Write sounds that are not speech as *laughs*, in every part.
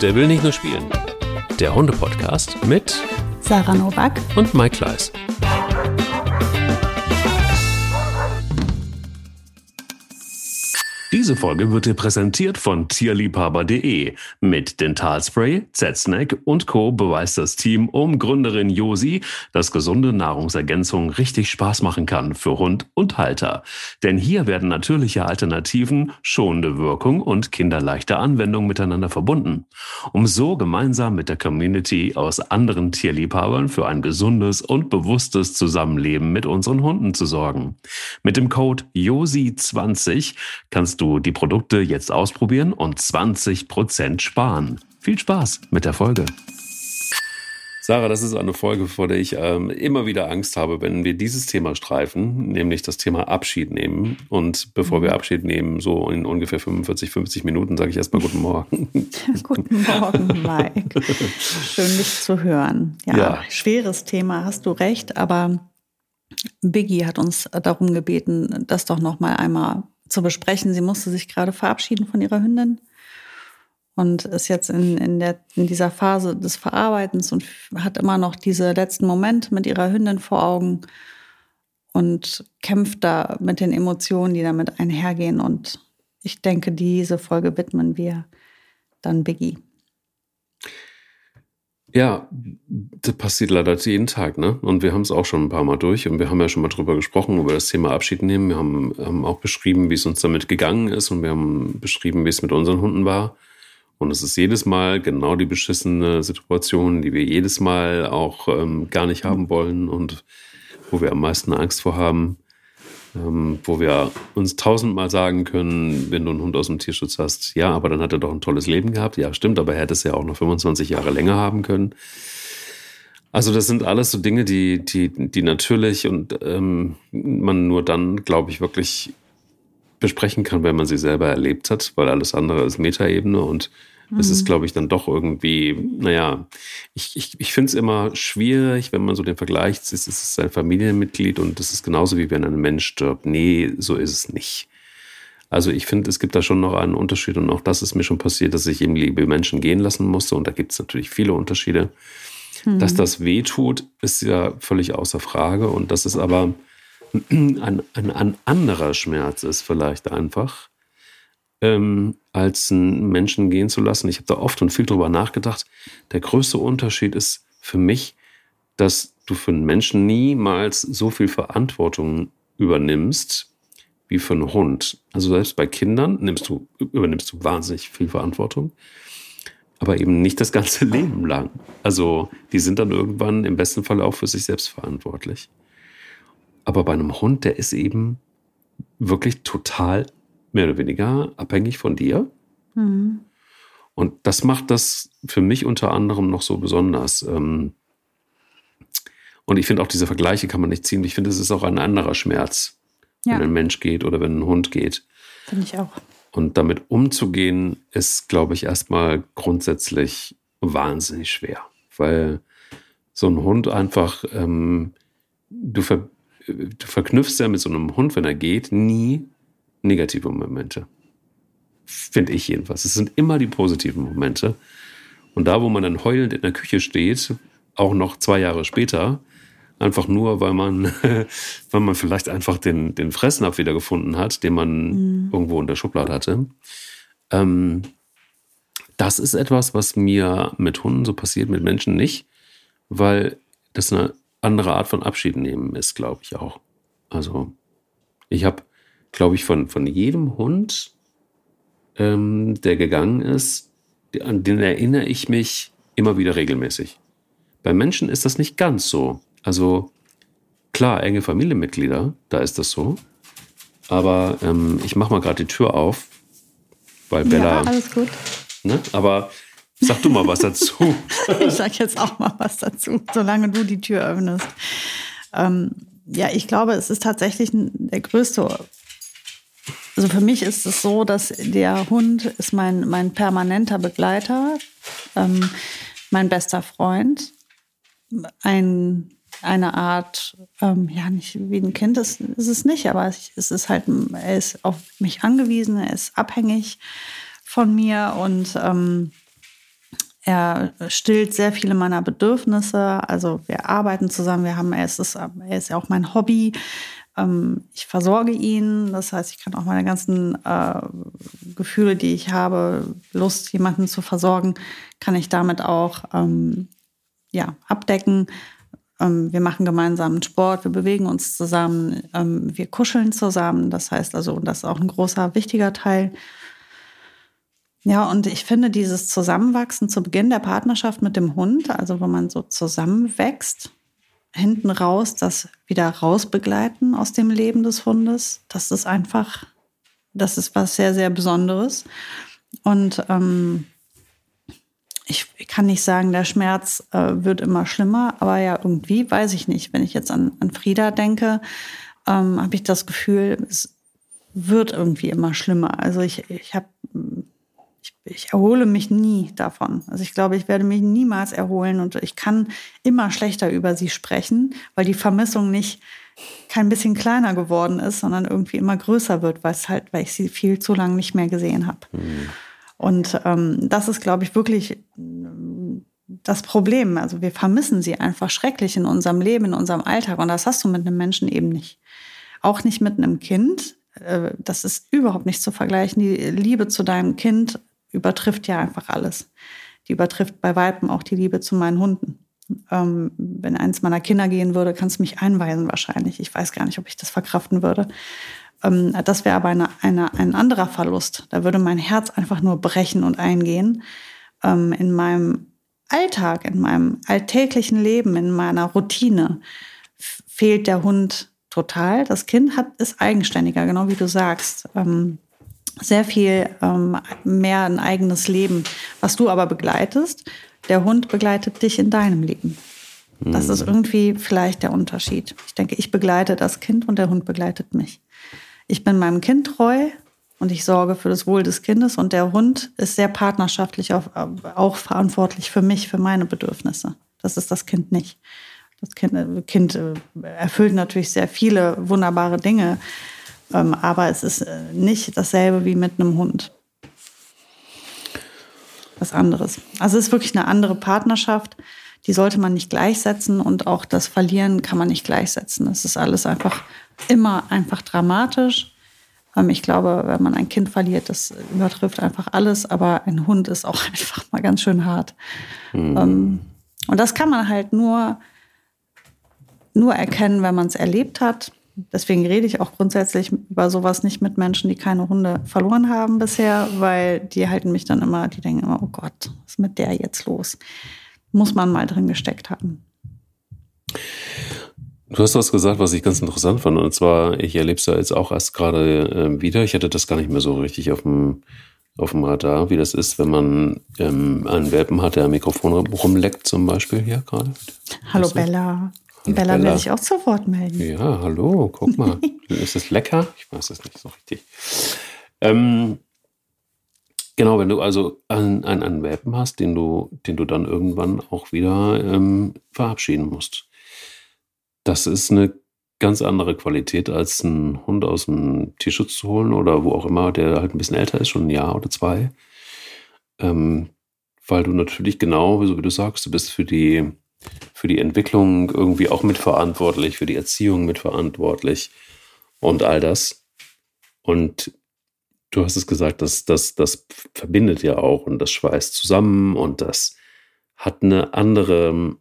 Der will nicht nur spielen. Der Hunde-Podcast mit Sarah Novak und Mike Kleiss. Diese Folge wird dir präsentiert von tierliebhaber.de. Mit Dentalspray, Z-Snack und Co. beweist das Team um Gründerin Josi, dass gesunde Nahrungsergänzung richtig Spaß machen kann für Hund und Halter. Denn hier werden natürliche Alternativen, schonende Wirkung und kinderleichte Anwendung miteinander verbunden, um so gemeinsam mit der Community aus anderen Tierliebhabern für ein gesundes und bewusstes Zusammenleben mit unseren Hunden zu sorgen. Mit dem Code JOSI20 kannst du die Produkte jetzt ausprobieren und 20% sparen. Viel Spaß mit der Folge. Sarah, das ist eine Folge, vor der ich ähm, immer wieder Angst habe, wenn wir dieses Thema streifen, nämlich das Thema Abschied nehmen. Und bevor wir mhm. Abschied nehmen, so in ungefähr 45, 50 Minuten, sage ich erstmal Guten Morgen. *laughs* guten Morgen, Mike. Schön, dich zu hören. Ja, ja, schweres Thema, hast du recht, aber Biggie hat uns darum gebeten, das doch noch mal einmal zu besprechen. Sie musste sich gerade verabschieden von ihrer Hündin und ist jetzt in, in, der, in dieser Phase des Verarbeitens und hat immer noch diese letzten Momente mit ihrer Hündin vor Augen und kämpft da mit den Emotionen, die damit einhergehen. Und ich denke, diese Folge widmen wir dann Biggie. Ja, das passiert leider jeden Tag, ne? Und wir haben es auch schon ein paar Mal durch und wir haben ja schon mal drüber gesprochen, über das Thema Abschied nehmen. Wir haben, haben auch beschrieben, wie es uns damit gegangen ist und wir haben beschrieben, wie es mit unseren Hunden war. Und es ist jedes Mal genau die beschissene Situation, die wir jedes Mal auch ähm, gar nicht haben wollen und wo wir am meisten Angst vor haben ähm, wo wir uns tausendmal sagen können, wenn du einen Hund aus dem Tierschutz hast, ja, aber dann hat er doch ein tolles Leben gehabt. Ja, stimmt, aber er hätte es ja auch noch 25 Jahre länger haben können. Also das sind alles so Dinge, die, die, die natürlich und ähm, man nur dann, glaube ich, wirklich besprechen kann, wenn man sie selber erlebt hat, weil alles andere ist Metaebene und es ist, mhm. glaube ich, dann doch irgendwie, naja, ich, ich, ich finde es immer schwierig, wenn man so den Vergleich sieht, es ist sein Familienmitglied und das ist genauso wie wenn ein Mensch stirbt. Nee, so ist es nicht. Also ich finde, es gibt da schon noch einen Unterschied und auch das ist mir schon passiert, dass ich eben liebe Menschen gehen lassen musste und da gibt es natürlich viele Unterschiede. Mhm. Dass das weh tut, ist ja völlig außer Frage und das ist aber ein, ein, ein anderer Schmerz ist vielleicht einfach ähm, als einen Menschen gehen zu lassen. Ich habe da oft und viel drüber nachgedacht. Der größte Unterschied ist für mich, dass du für einen Menschen niemals so viel Verantwortung übernimmst wie für einen Hund. Also selbst bei Kindern nimmst du, übernimmst du wahnsinnig viel Verantwortung, aber eben nicht das ganze *laughs* Leben lang. Also die sind dann irgendwann im besten Fall auch für sich selbst verantwortlich. Aber bei einem Hund, der ist eben wirklich total mehr oder weniger abhängig von dir. Mhm. Und das macht das für mich unter anderem noch so besonders. Ähm, und ich finde auch diese Vergleiche kann man nicht ziehen. Ich finde, es ist auch ein anderer Schmerz, ja. wenn ein Mensch geht oder wenn ein Hund geht. Finde ich auch. Und damit umzugehen, ist, glaube ich, erstmal grundsätzlich wahnsinnig schwer. Weil so ein Hund einfach, ähm, du, ver, du verknüpfst ja mit so einem Hund, wenn er geht, nie negative Momente. Finde ich jedenfalls. Es sind immer die positiven Momente. Und da, wo man dann heulend in der Küche steht, auch noch zwei Jahre später, einfach nur, weil man, *laughs* weil man vielleicht einfach den, den Fressnapf wieder gefunden hat, den man mhm. irgendwo in der Schublade hatte. Ähm, das ist etwas, was mir mit Hunden so passiert, mit Menschen nicht, weil das eine andere Art von Abschied nehmen ist, glaube ich auch. Also ich habe glaube ich, von, von jedem Hund, ähm, der gegangen ist, an den erinnere ich mich immer wieder regelmäßig. Bei Menschen ist das nicht ganz so. Also klar, enge Familienmitglieder, da ist das so. Aber ähm, ich mache mal gerade die Tür auf, weil Bella. Ja, alles gut. Ne? Aber sag du mal was dazu. *laughs* ich sag jetzt auch mal was dazu, solange du die Tür öffnest. Ähm, ja, ich glaube, es ist tatsächlich der größte also für mich ist es so, dass der Hund ist mein, mein permanenter Begleiter, ähm, mein bester Freund, ein, eine Art, ähm, ja, nicht wie ein Kind ist, ist es nicht, aber es ist halt, er ist auf mich angewiesen, er ist abhängig von mir und ähm, Er stillt sehr viele meiner Bedürfnisse. Also wir arbeiten zusammen. Wir haben, er ist, er ist ja auch mein Hobby. Ähm, ich versorge ihn. Das heißt, ich kann auch meine ganzen äh, Gefühle, die ich habe, Lust, jemanden zu versorgen, kann ich damit auch ähm, ja, abdecken. Ähm, wir machen gemeinsamen Sport, wir bewegen uns zusammen, ähm, wir kuscheln zusammen. Das heißt also, das ist auch ein großer, wichtiger Teil. Ja, und ich finde dieses Zusammenwachsen zu Beginn der Partnerschaft mit dem Hund, also wo man so zusammenwächst, hinten raus das wieder rausbegleiten aus dem Leben des Hundes, das ist einfach, das ist was sehr, sehr Besonderes. Und ähm, ich kann nicht sagen, der Schmerz äh, wird immer schlimmer, aber ja, irgendwie weiß ich nicht. Wenn ich jetzt an, an Frieda denke, ähm, habe ich das Gefühl, es wird irgendwie immer schlimmer. Also ich, ich habe ich, erhole mich nie davon. Also ich glaube, ich werde mich niemals erholen und ich kann immer schlechter über sie sprechen, weil die Vermissung nicht kein bisschen kleiner geworden ist, sondern irgendwie immer größer wird, weil es halt, weil ich sie viel zu lange nicht mehr gesehen habe. Mhm. Und ähm, das ist, glaube ich, wirklich das Problem. Also wir vermissen sie einfach schrecklich in unserem Leben, in unserem Alltag. Und das hast du mit einem Menschen eben nicht. Auch nicht mit einem Kind. Äh, das ist überhaupt nicht zu vergleichen. Die Liebe zu deinem Kind übertrifft ja einfach alles. Die übertrifft bei Weitem auch die Liebe zu meinen Hunden. Ähm, wenn eins meiner Kinder gehen würde, kannst du mich einweisen wahrscheinlich. Ich weiß gar nicht, ob ich das verkraften würde. Ähm, das wäre aber eine, eine, ein anderer Verlust. Da würde mein Herz einfach nur brechen und eingehen. Ähm, in meinem Alltag, in meinem alltäglichen Leben, in meiner Routine fehlt der Hund total. Das Kind hat, ist eigenständiger, genau wie du sagst. Ähm, sehr viel ähm, mehr ein eigenes Leben, was du aber begleitest. Der Hund begleitet dich in deinem Leben. Das ist mhm. irgendwie vielleicht der Unterschied. Ich denke, ich begleite das Kind und der Hund begleitet mich. Ich bin meinem Kind treu und ich sorge für das Wohl des Kindes und der Hund ist sehr partnerschaftlich auch, auch verantwortlich für mich, für meine Bedürfnisse. Das ist das Kind nicht. Das Kind, äh, kind äh, erfüllt natürlich sehr viele wunderbare Dinge, aber es ist äh, nicht dasselbe wie mit einem Hund. Was anderes. Also es ist wirklich eine andere Partnerschaft. Die sollte man nicht gleichsetzen und auch das Verlieren kann man nicht gleichsetzen. Es ist alles einfach immer einfach dramatisch. Ähm, ich glaube, wenn man ein Kind verliert, das übertrifft einfach alles, aber ein Hund ist auch *laughs* einfach mal ganz schön hart. Mhm. Und das kann man halt nur, nur erkennen, wenn man es erlebt hat deswegen rede ich auch grundsätzlich über sowas nicht mit Menschen, die keine Hunde verloren haben bisher, weil die halten mich dann immer, die denken immer, oh Gott, was ist mit der jetzt los? Muss man mal drin gesteckt haben. Du hast was gesagt, was ich ganz interessant fand. Und zwar, ich erlebe es ja jetzt auch erst gerade äh, wieder. Ich hatte das gar nicht mehr so richtig auf dem, auf dem Radar, wie das ist, wenn man ähm, einen Welpen hat, der am Mikrofon rumleckt, zum Beispiel hier gerade. Hallo Bella. Bella, Bella will sich auch zu Wort melden. Ja, hallo, guck mal. *laughs* ist es lecker? Ich weiß es nicht so richtig. Ähm, genau, wenn du also einen, einen, einen Welpen hast, den du, den du dann irgendwann auch wieder ähm, verabschieden musst. Das ist eine ganz andere Qualität, als einen Hund aus dem Tierschutz zu holen oder wo auch immer, der halt ein bisschen älter ist, schon ein Jahr oder zwei. Ähm, weil du natürlich genau, so wie du sagst, du bist für die für die Entwicklung irgendwie auch mitverantwortlich, für die Erziehung mitverantwortlich und all das. Und du hast es gesagt, das, das, das verbindet ja auch und das schweißt zusammen und das hat eine andere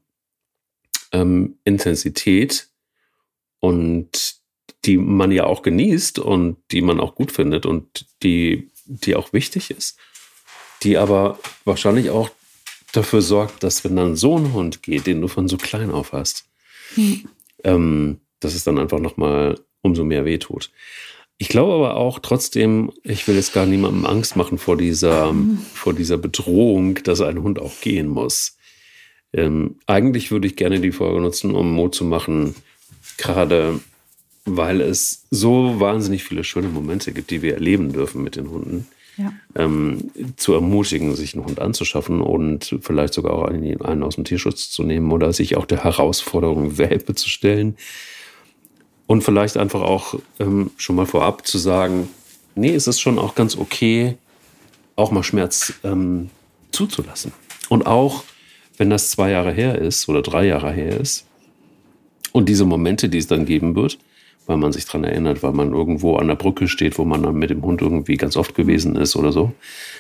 ähm, Intensität und die man ja auch genießt und die man auch gut findet und die, die auch wichtig ist, die aber wahrscheinlich auch dafür sorgt, dass wenn dann so ein Hund geht, den du von so klein auf hast, hm. ähm, dass es dann einfach nochmal umso mehr wehtut. Ich glaube aber auch trotzdem, ich will jetzt gar niemandem Angst machen vor dieser, mhm. vor dieser Bedrohung, dass ein Hund auch gehen muss. Ähm, eigentlich würde ich gerne die Folge nutzen, um Mut zu machen, gerade weil es so wahnsinnig viele schöne Momente gibt, die wir erleben dürfen mit den Hunden ja. ähm, zu ermutigen, sich einen Hund anzuschaffen und vielleicht sogar auch einen, einen aus dem Tierschutz zu nehmen oder sich auch der Herausforderung *laughs* Welpe zu stellen. Und vielleicht einfach auch ähm, schon mal vorab zu sagen, nee, es ist schon auch ganz okay, auch mal Schmerz ähm, zuzulassen. Und auch wenn das zwei Jahre her ist oder drei Jahre her ist und diese Momente, die es dann geben wird, weil man sich daran erinnert, weil man irgendwo an der Brücke steht, wo man dann mit dem Hund irgendwie ganz oft gewesen ist oder so.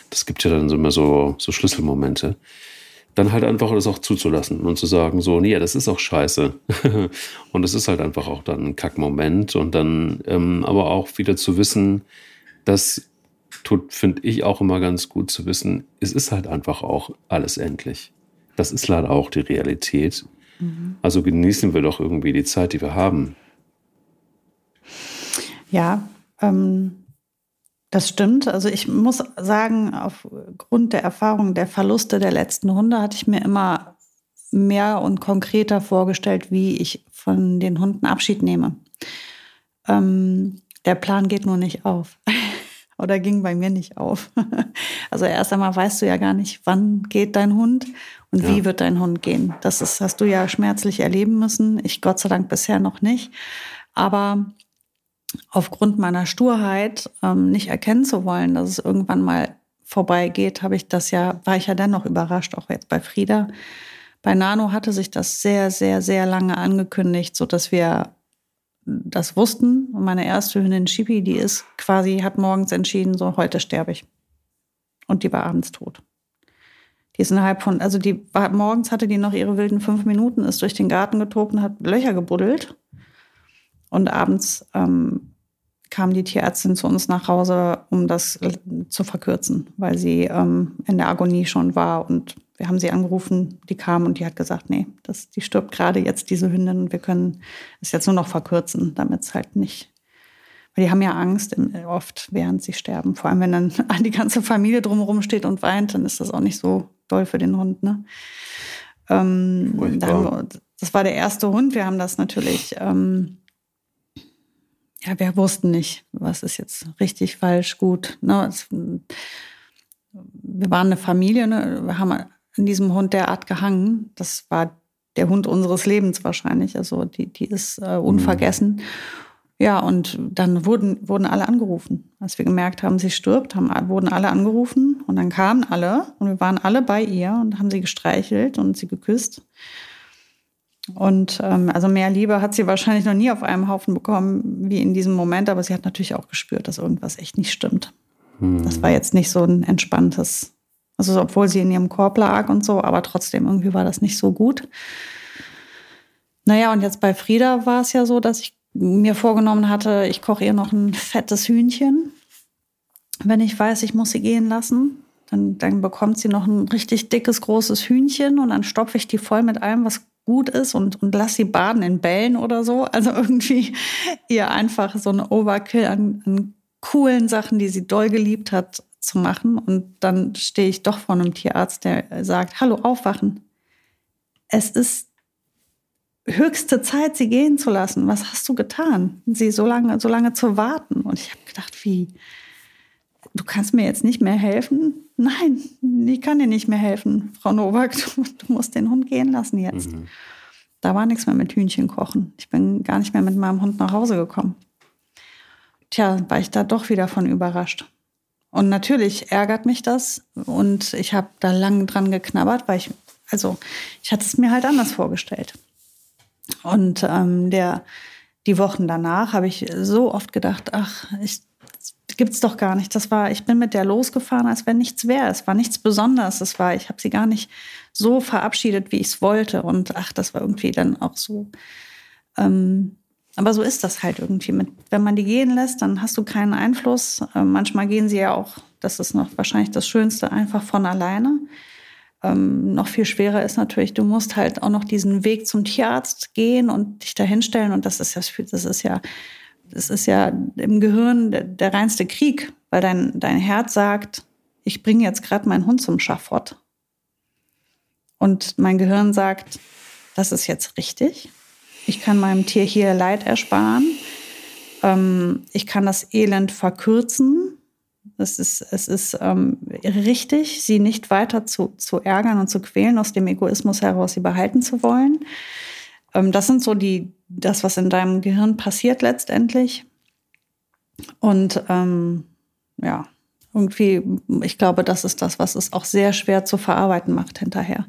Das gibt ja dann immer so, so Schlüsselmomente. Dann halt einfach das auch zuzulassen und zu sagen, so, nee, das ist auch scheiße. *laughs* und es ist halt einfach auch dann ein Kackmoment. Und dann ähm, aber auch wieder zu wissen, das tut, finde ich, auch immer ganz gut zu wissen, es ist halt einfach auch alles endlich. Das ist leider auch die Realität. Mhm. Also genießen wir doch irgendwie die Zeit, die wir haben. Ja, ähm, das stimmt. Also ich muss sagen, aufgrund der Erfahrung der Verluste der letzten Hunde hatte ich mir immer mehr und konkreter vorgestellt, wie ich von den Hunden Abschied nehme. Ähm, der Plan geht nur nicht auf. *laughs* Oder ging bei mir nicht auf. *laughs* also erst einmal weißt du ja gar nicht, wann geht dein Hund und ja. wie wird dein Hund gehen. Das ist, hast du ja schmerzlich erleben müssen. Ich Gott sei Dank bisher noch nicht. Aber aufgrund meiner Sturheit ähm, nicht erkennen zu wollen, dass es irgendwann mal vorbeigeht, habe ich das ja, war ich ja dennoch überrascht, auch jetzt bei Frieda. Bei Nano hatte sich das sehr, sehr, sehr lange angekündigt, so dass wir das wussten. Und meine erste Hündin Shipi, die ist quasi, hat morgens entschieden, so heute sterbe ich. Und die war abends tot. Die ist innerhalb von, also die war, morgens hatte die noch ihre wilden fünf Minuten, ist durch den Garten getobt und hat Löcher gebuddelt. Und abends ähm, kam die Tierärztin zu uns nach Hause, um das zu verkürzen, weil sie ähm, in der Agonie schon war. Und wir haben sie angerufen, die kam und die hat gesagt, nee, das, die stirbt gerade jetzt, diese Hündin, und wir können es jetzt nur noch verkürzen, damit es halt nicht. Weil die haben ja Angst oft, während sie sterben. Vor allem, wenn dann *laughs* die ganze Familie drumherum steht und weint, dann ist das auch nicht so doll für den Hund. Ne? Ähm, wir, das war der erste Hund. Wir haben das natürlich ähm, ja, wir wussten nicht, was ist jetzt richtig, falsch, gut. Ne? Es, wir waren eine Familie, ne? wir haben an diesem Hund derart gehangen. Das war der Hund unseres Lebens wahrscheinlich. Also die, die ist äh, unvergessen. Mhm. Ja, und dann wurden, wurden alle angerufen. Als wir gemerkt haben, sie stirbt, haben, wurden alle angerufen und dann kamen alle und wir waren alle bei ihr und haben sie gestreichelt und sie geküsst. Und ähm, also mehr Liebe hat sie wahrscheinlich noch nie auf einem Haufen bekommen wie in diesem Moment, aber sie hat natürlich auch gespürt, dass irgendwas echt nicht stimmt. Hm. Das war jetzt nicht so ein entspanntes, also obwohl sie in ihrem Korb lag und so, aber trotzdem irgendwie war das nicht so gut. Naja, und jetzt bei Frieda war es ja so, dass ich mir vorgenommen hatte, ich koche ihr noch ein fettes Hühnchen. Wenn ich weiß, ich muss sie gehen lassen, dann, dann bekommt sie noch ein richtig dickes, großes Hühnchen und dann stopfe ich die voll mit allem, was gut ist und, und lass sie baden in Bällen oder so. Also irgendwie ihr einfach so eine Overkill an, an coolen Sachen, die sie doll geliebt hat, zu machen. Und dann stehe ich doch vor einem Tierarzt, der sagt, hallo, aufwachen. Es ist höchste Zeit, sie gehen zu lassen. Was hast du getan? Sie so lange, so lange zu warten. Und ich habe gedacht, wie, du kannst mir jetzt nicht mehr helfen? Nein, ich kann dir nicht mehr helfen, Frau Nowak. Du, du musst den Hund gehen lassen jetzt. Mhm. Da war nichts mehr mit Hühnchen kochen. Ich bin gar nicht mehr mit meinem Hund nach Hause gekommen. Tja, war ich da doch wieder von überrascht. Und natürlich ärgert mich das. Und ich habe da lang dran geknabbert, weil ich, also, ich hatte es mir halt anders vorgestellt. Und ähm, der, die Wochen danach habe ich so oft gedacht, ach, ich, gibt es doch gar nicht. Das war, ich bin mit der losgefahren, als wenn nichts wäre. Es war nichts Besonderes. Es war, ich habe sie gar nicht so verabschiedet, wie ich es wollte. Und ach, das war irgendwie dann auch so. Ähm, aber so ist das halt irgendwie. Mit, wenn man die gehen lässt, dann hast du keinen Einfluss. Äh, manchmal gehen sie ja auch, das ist noch wahrscheinlich das Schönste, einfach von alleine. Ähm, noch viel schwerer ist natürlich, du musst halt auch noch diesen Weg zum Tierarzt gehen und dich da hinstellen. Und das ist ja, das ist ja das ist ja im Gehirn der, der reinste Krieg, weil dein, dein Herz sagt, ich bringe jetzt gerade meinen Hund zum Schafott. Und mein Gehirn sagt, das ist jetzt richtig. Ich kann meinem Tier hier Leid ersparen. Ähm, ich kann das Elend verkürzen. Es ist, es ist ähm, richtig, sie nicht weiter zu, zu ärgern und zu quälen, aus dem Egoismus heraus sie behalten zu wollen. Ähm, das sind so die, das, was in deinem Gehirn passiert letztendlich. Und ähm, ja, irgendwie, ich glaube, das ist das, was es auch sehr schwer zu verarbeiten macht hinterher.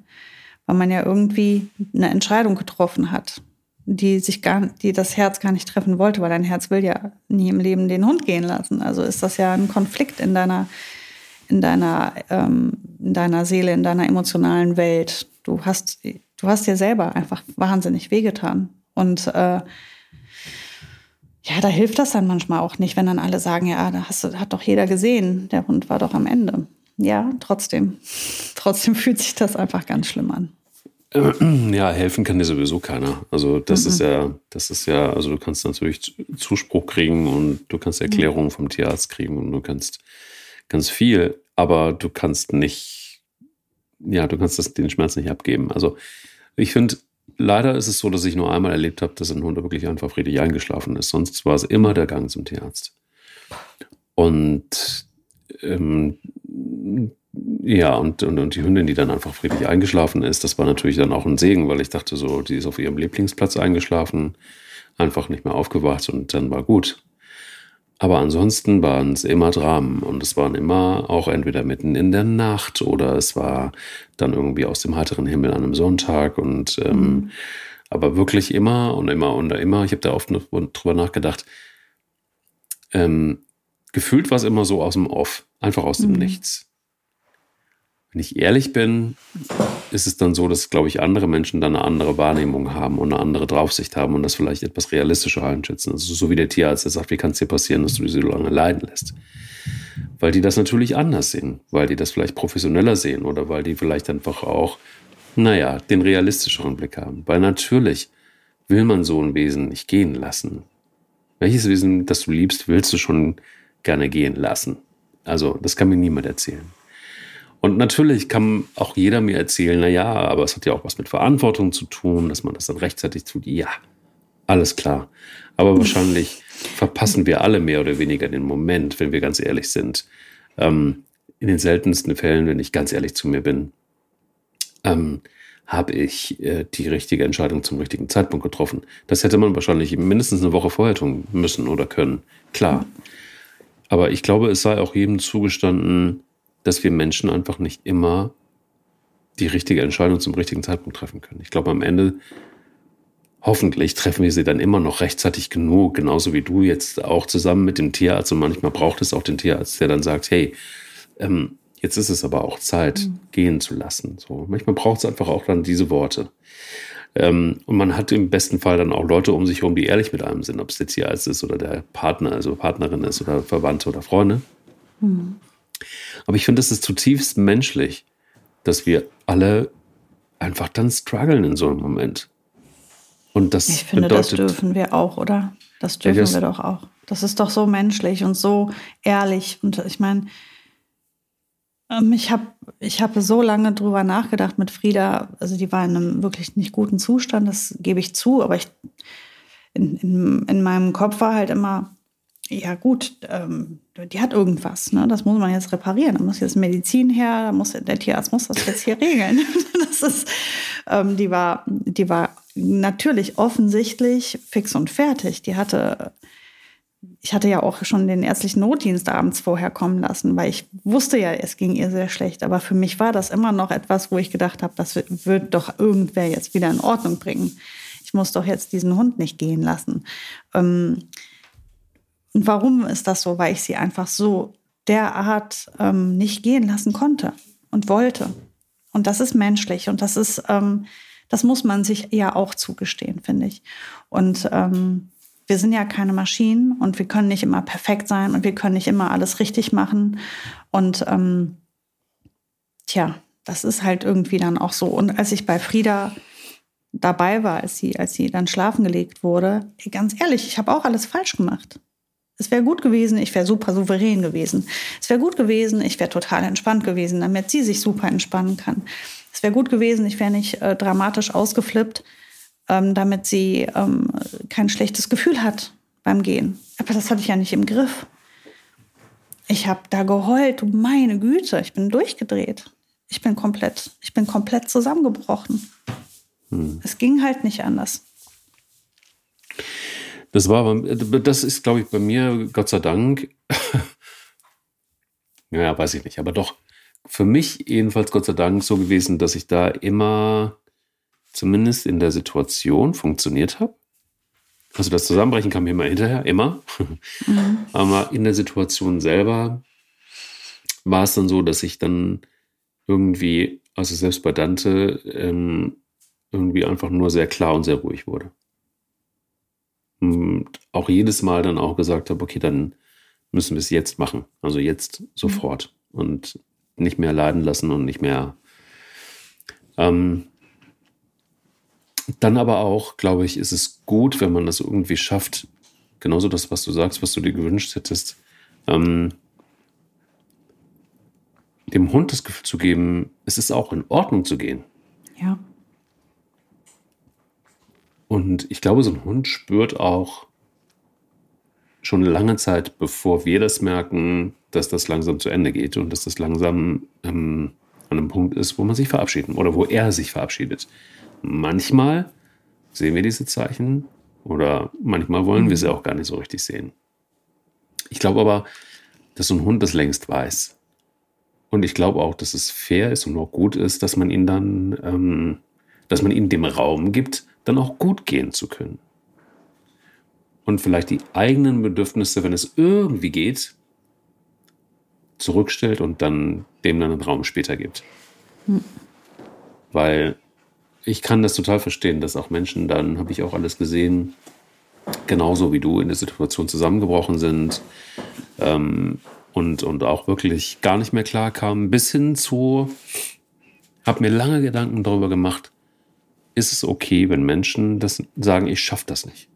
Weil man ja irgendwie eine Entscheidung getroffen hat, die sich gar, die das Herz gar nicht treffen wollte, weil dein Herz will ja nie im Leben den Hund gehen lassen. Also ist das ja ein Konflikt in deiner, in deiner, ähm, in deiner Seele, in deiner emotionalen Welt. Du hast, du hast dir selber einfach wahnsinnig wehgetan. Und äh, ja, da hilft das dann manchmal auch nicht, wenn dann alle sagen, ja, da hast du, hat doch jeder gesehen, der Hund war doch am Ende. Ja, trotzdem. *laughs* Trotzdem fühlt sich das einfach ganz schlimm an. *clears throat* Ja, helfen kann dir sowieso keiner. Also das mhm. ist ja, das ist ja, also du kannst natürlich Zuspruch kriegen und du kannst Erklärungen vom Tierarzt kriegen und du kannst ganz viel, aber du kannst nicht, ja, du kannst das, den Schmerz nicht abgeben. Also ich finde, leider ist es so, dass ich nur einmal erlebt habe, dass ein Hund wirklich einfach friedlich eingeschlafen ist. Sonst war es immer der Gang zum Tierarzt. Und ähm, ja, und, und, und die Hündin, die dann einfach friedlich eingeschlafen ist, das war natürlich dann auch ein Segen, weil ich dachte so, die ist auf ihrem Lieblingsplatz eingeschlafen, einfach nicht mehr aufgewacht und dann war gut. Aber ansonsten waren es immer Dramen und es waren immer auch entweder mitten in der Nacht oder es war dann irgendwie aus dem heiteren Himmel an einem Sonntag und ähm, mhm. aber wirklich immer und immer und immer. Ich habe da oft drüber nachgedacht. Ähm, gefühlt war es immer so aus dem Off, einfach aus dem mhm. Nichts. Wenn ich ehrlich bin, ist es dann so, dass, glaube ich, andere Menschen dann eine andere Wahrnehmung haben und eine andere Draufsicht haben und das vielleicht etwas realistischer einschätzen. Also so wie der Tierarzt, der sagt, wie kann es dir passieren, dass du dich so lange leiden lässt? Weil die das natürlich anders sehen, weil die das vielleicht professioneller sehen oder weil die vielleicht einfach auch, naja, den realistischeren Blick haben. Weil natürlich will man so ein Wesen nicht gehen lassen. Welches Wesen, das du liebst, willst du schon gerne gehen lassen? Also, das kann mir niemand erzählen. Und natürlich kann auch jeder mir erzählen, na ja, aber es hat ja auch was mit Verantwortung zu tun, dass man das dann rechtzeitig tut. Ja, alles klar. Aber wahrscheinlich verpassen wir alle mehr oder weniger den Moment, wenn wir ganz ehrlich sind. Ähm, in den seltensten Fällen, wenn ich ganz ehrlich zu mir bin, ähm, habe ich äh, die richtige Entscheidung zum richtigen Zeitpunkt getroffen. Das hätte man wahrscheinlich mindestens eine Woche vorher tun müssen oder können. Klar. Aber ich glaube, es sei auch jedem zugestanden, dass wir Menschen einfach nicht immer die richtige Entscheidung zum richtigen Zeitpunkt treffen können. Ich glaube, am Ende hoffentlich treffen wir sie dann immer noch rechtzeitig genug, genauso wie du jetzt auch zusammen mit dem Tierarzt. Und manchmal braucht es auch den Tierarzt, der dann sagt, hey, ähm, jetzt ist es aber auch Zeit, mhm. gehen zu lassen. So, manchmal braucht es einfach auch dann diese Worte. Ähm, und man hat im besten Fall dann auch Leute um sich herum, die ehrlich mit einem sind, ob es der Tierarzt ist oder der Partner, also Partnerin ist oder Verwandte oder Freunde. Mhm. Aber ich finde, es ist zutiefst menschlich, dass wir alle einfach dann strugglen in so einem Moment. Und das ich finde, bedeutet, das dürfen wir auch, oder? Das dürfen das, wir doch auch. Das ist doch so menschlich und so ehrlich. Und ich meine, ähm, ich habe ich hab so lange drüber nachgedacht mit Frieda. Also die war in einem wirklich nicht guten Zustand, das gebe ich zu. Aber ich, in, in, in meinem Kopf war halt immer, ja gut, ähm, die hat irgendwas, ne? das muss man jetzt reparieren. Da muss jetzt Medizin her, da muss, der Tierarzt muss das jetzt hier regeln. *laughs* das ist, ähm, die, war, die war natürlich offensichtlich fix und fertig. Die hatte, ich hatte ja auch schon den ärztlichen Notdienst abends vorher kommen lassen, weil ich wusste ja, es ging ihr sehr schlecht. Aber für mich war das immer noch etwas, wo ich gedacht habe, das wird doch irgendwer jetzt wieder in Ordnung bringen. Ich muss doch jetzt diesen Hund nicht gehen lassen. Ähm, und warum ist das so? Weil ich sie einfach so derart ähm, nicht gehen lassen konnte und wollte. Und das ist menschlich und das ist, ähm, das muss man sich ja auch zugestehen, finde ich. Und ähm, wir sind ja keine Maschinen und wir können nicht immer perfekt sein und wir können nicht immer alles richtig machen. Und ähm, tja, das ist halt irgendwie dann auch so. Und als ich bei Frieda dabei war, als sie, als sie dann schlafen gelegt wurde, ganz ehrlich, ich habe auch alles falsch gemacht. Es wäre gut gewesen, ich wäre super souverän gewesen. Es wäre gut gewesen, ich wäre total entspannt gewesen, damit sie sich super entspannen kann. Es wäre gut gewesen, ich wäre nicht äh, dramatisch ausgeflippt, ähm, damit sie ähm, kein schlechtes Gefühl hat beim Gehen. Aber das hatte ich ja nicht im Griff. Ich habe da geheult, meine Güte, ich bin durchgedreht. Ich bin komplett, ich bin komplett zusammengebrochen. Hm. Es ging halt nicht anders. Das war, das ist, glaube ich, bei mir, Gott sei Dank, *laughs* ja, weiß ich nicht, aber doch für mich jedenfalls Gott sei Dank so gewesen, dass ich da immer zumindest in der Situation funktioniert habe. Also das Zusammenbrechen kam immer hinterher, immer. Mhm. Aber in der Situation selber war es dann so, dass ich dann irgendwie, also selbst bei Dante, ähm, irgendwie einfach nur sehr klar und sehr ruhig wurde. Auch jedes Mal dann auch gesagt habe, okay, dann müssen wir es jetzt machen. Also jetzt sofort. Mhm. Und nicht mehr leiden lassen und nicht mehr. Ähm, dann aber auch, glaube ich, ist es gut, wenn man das irgendwie schafft, genauso das, was du sagst, was du dir gewünscht hättest, ähm, dem Hund das Gefühl zu geben, es ist auch in Ordnung zu gehen. Ja. Und ich glaube, so ein Hund spürt auch schon eine lange Zeit, bevor wir das merken, dass das langsam zu Ende geht und dass das langsam ähm, an einem Punkt ist, wo man sich verabschieden oder wo er sich verabschiedet. Manchmal sehen wir diese Zeichen oder manchmal wollen wir sie auch gar nicht so richtig sehen. Ich glaube aber, dass so ein Hund das längst weiß. Und ich glaube auch, dass es fair ist und auch gut ist, dass man ihn dann, ähm, dass man ihm dem Raum gibt, dann auch gut gehen zu können. Und vielleicht die eigenen Bedürfnisse, wenn es irgendwie geht, zurückstellt und dann dem dann einen Raum später gibt. Hm. Weil ich kann das total verstehen, dass auch Menschen dann, habe ich auch alles gesehen, genauso wie du in der Situation zusammengebrochen sind ähm, und, und auch wirklich gar nicht mehr klar kamen, bis hin zu, habe mir lange Gedanken darüber gemacht, ist es okay, wenn Menschen das sagen, ich schaffe das nicht.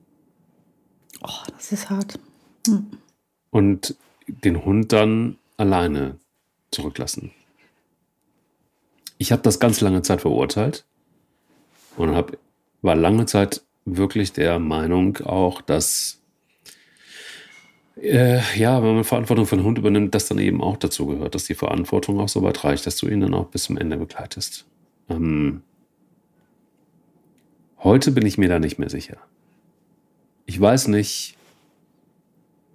Oh, das ist hart. Hm. Und den Hund dann alleine zurücklassen. Ich habe das ganz lange Zeit verurteilt und hab, war lange Zeit wirklich der Meinung auch, dass äh, ja, wenn man Verantwortung für einen Hund übernimmt, das dann eben auch dazu gehört, dass die Verantwortung auch so weit reicht, dass du ihn dann auch bis zum Ende begleitest. Ähm, heute bin ich mir da nicht mehr sicher. Ich weiß nicht,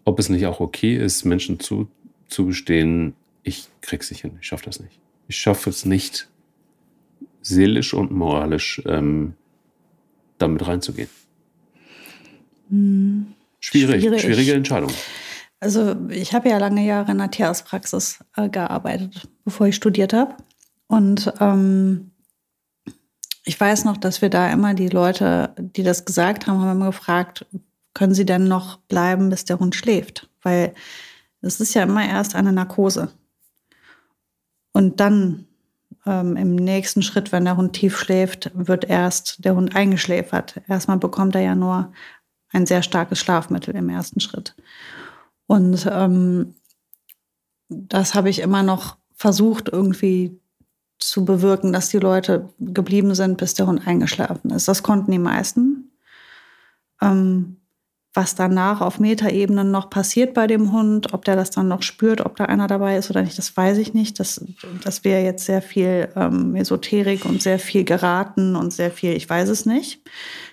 ob es nicht auch okay ist, Menschen zu, zugestehen, ich krieg's nicht hin, ich schaffe das nicht. Ich schaffe es nicht, seelisch und moralisch ähm, damit reinzugehen. Hm. Schwierig, Schwierig, schwierige Entscheidung. Also ich habe ja lange Jahre in der Tierarztpraxis äh, gearbeitet, bevor ich studiert habe. Und ähm, ich weiß noch, dass wir da immer die Leute, die das gesagt haben, haben immer gefragt, können sie denn noch bleiben, bis der Hund schläft? Weil es ist ja immer erst eine Narkose. Und dann ähm, im nächsten Schritt, wenn der Hund tief schläft, wird erst der Hund eingeschläfert. Erstmal bekommt er ja nur ein sehr starkes Schlafmittel im ersten Schritt. Und ähm, das habe ich immer noch versucht, irgendwie zu bewirken, dass die Leute geblieben sind, bis der Hund eingeschlafen ist. Das konnten die meisten. Ähm, was danach auf Metaebenen noch passiert bei dem Hund, ob der das dann noch spürt, ob da einer dabei ist oder nicht, das weiß ich nicht. Das, das wäre jetzt sehr viel ähm, Esoterik und sehr viel geraten und sehr viel, ich weiß es nicht,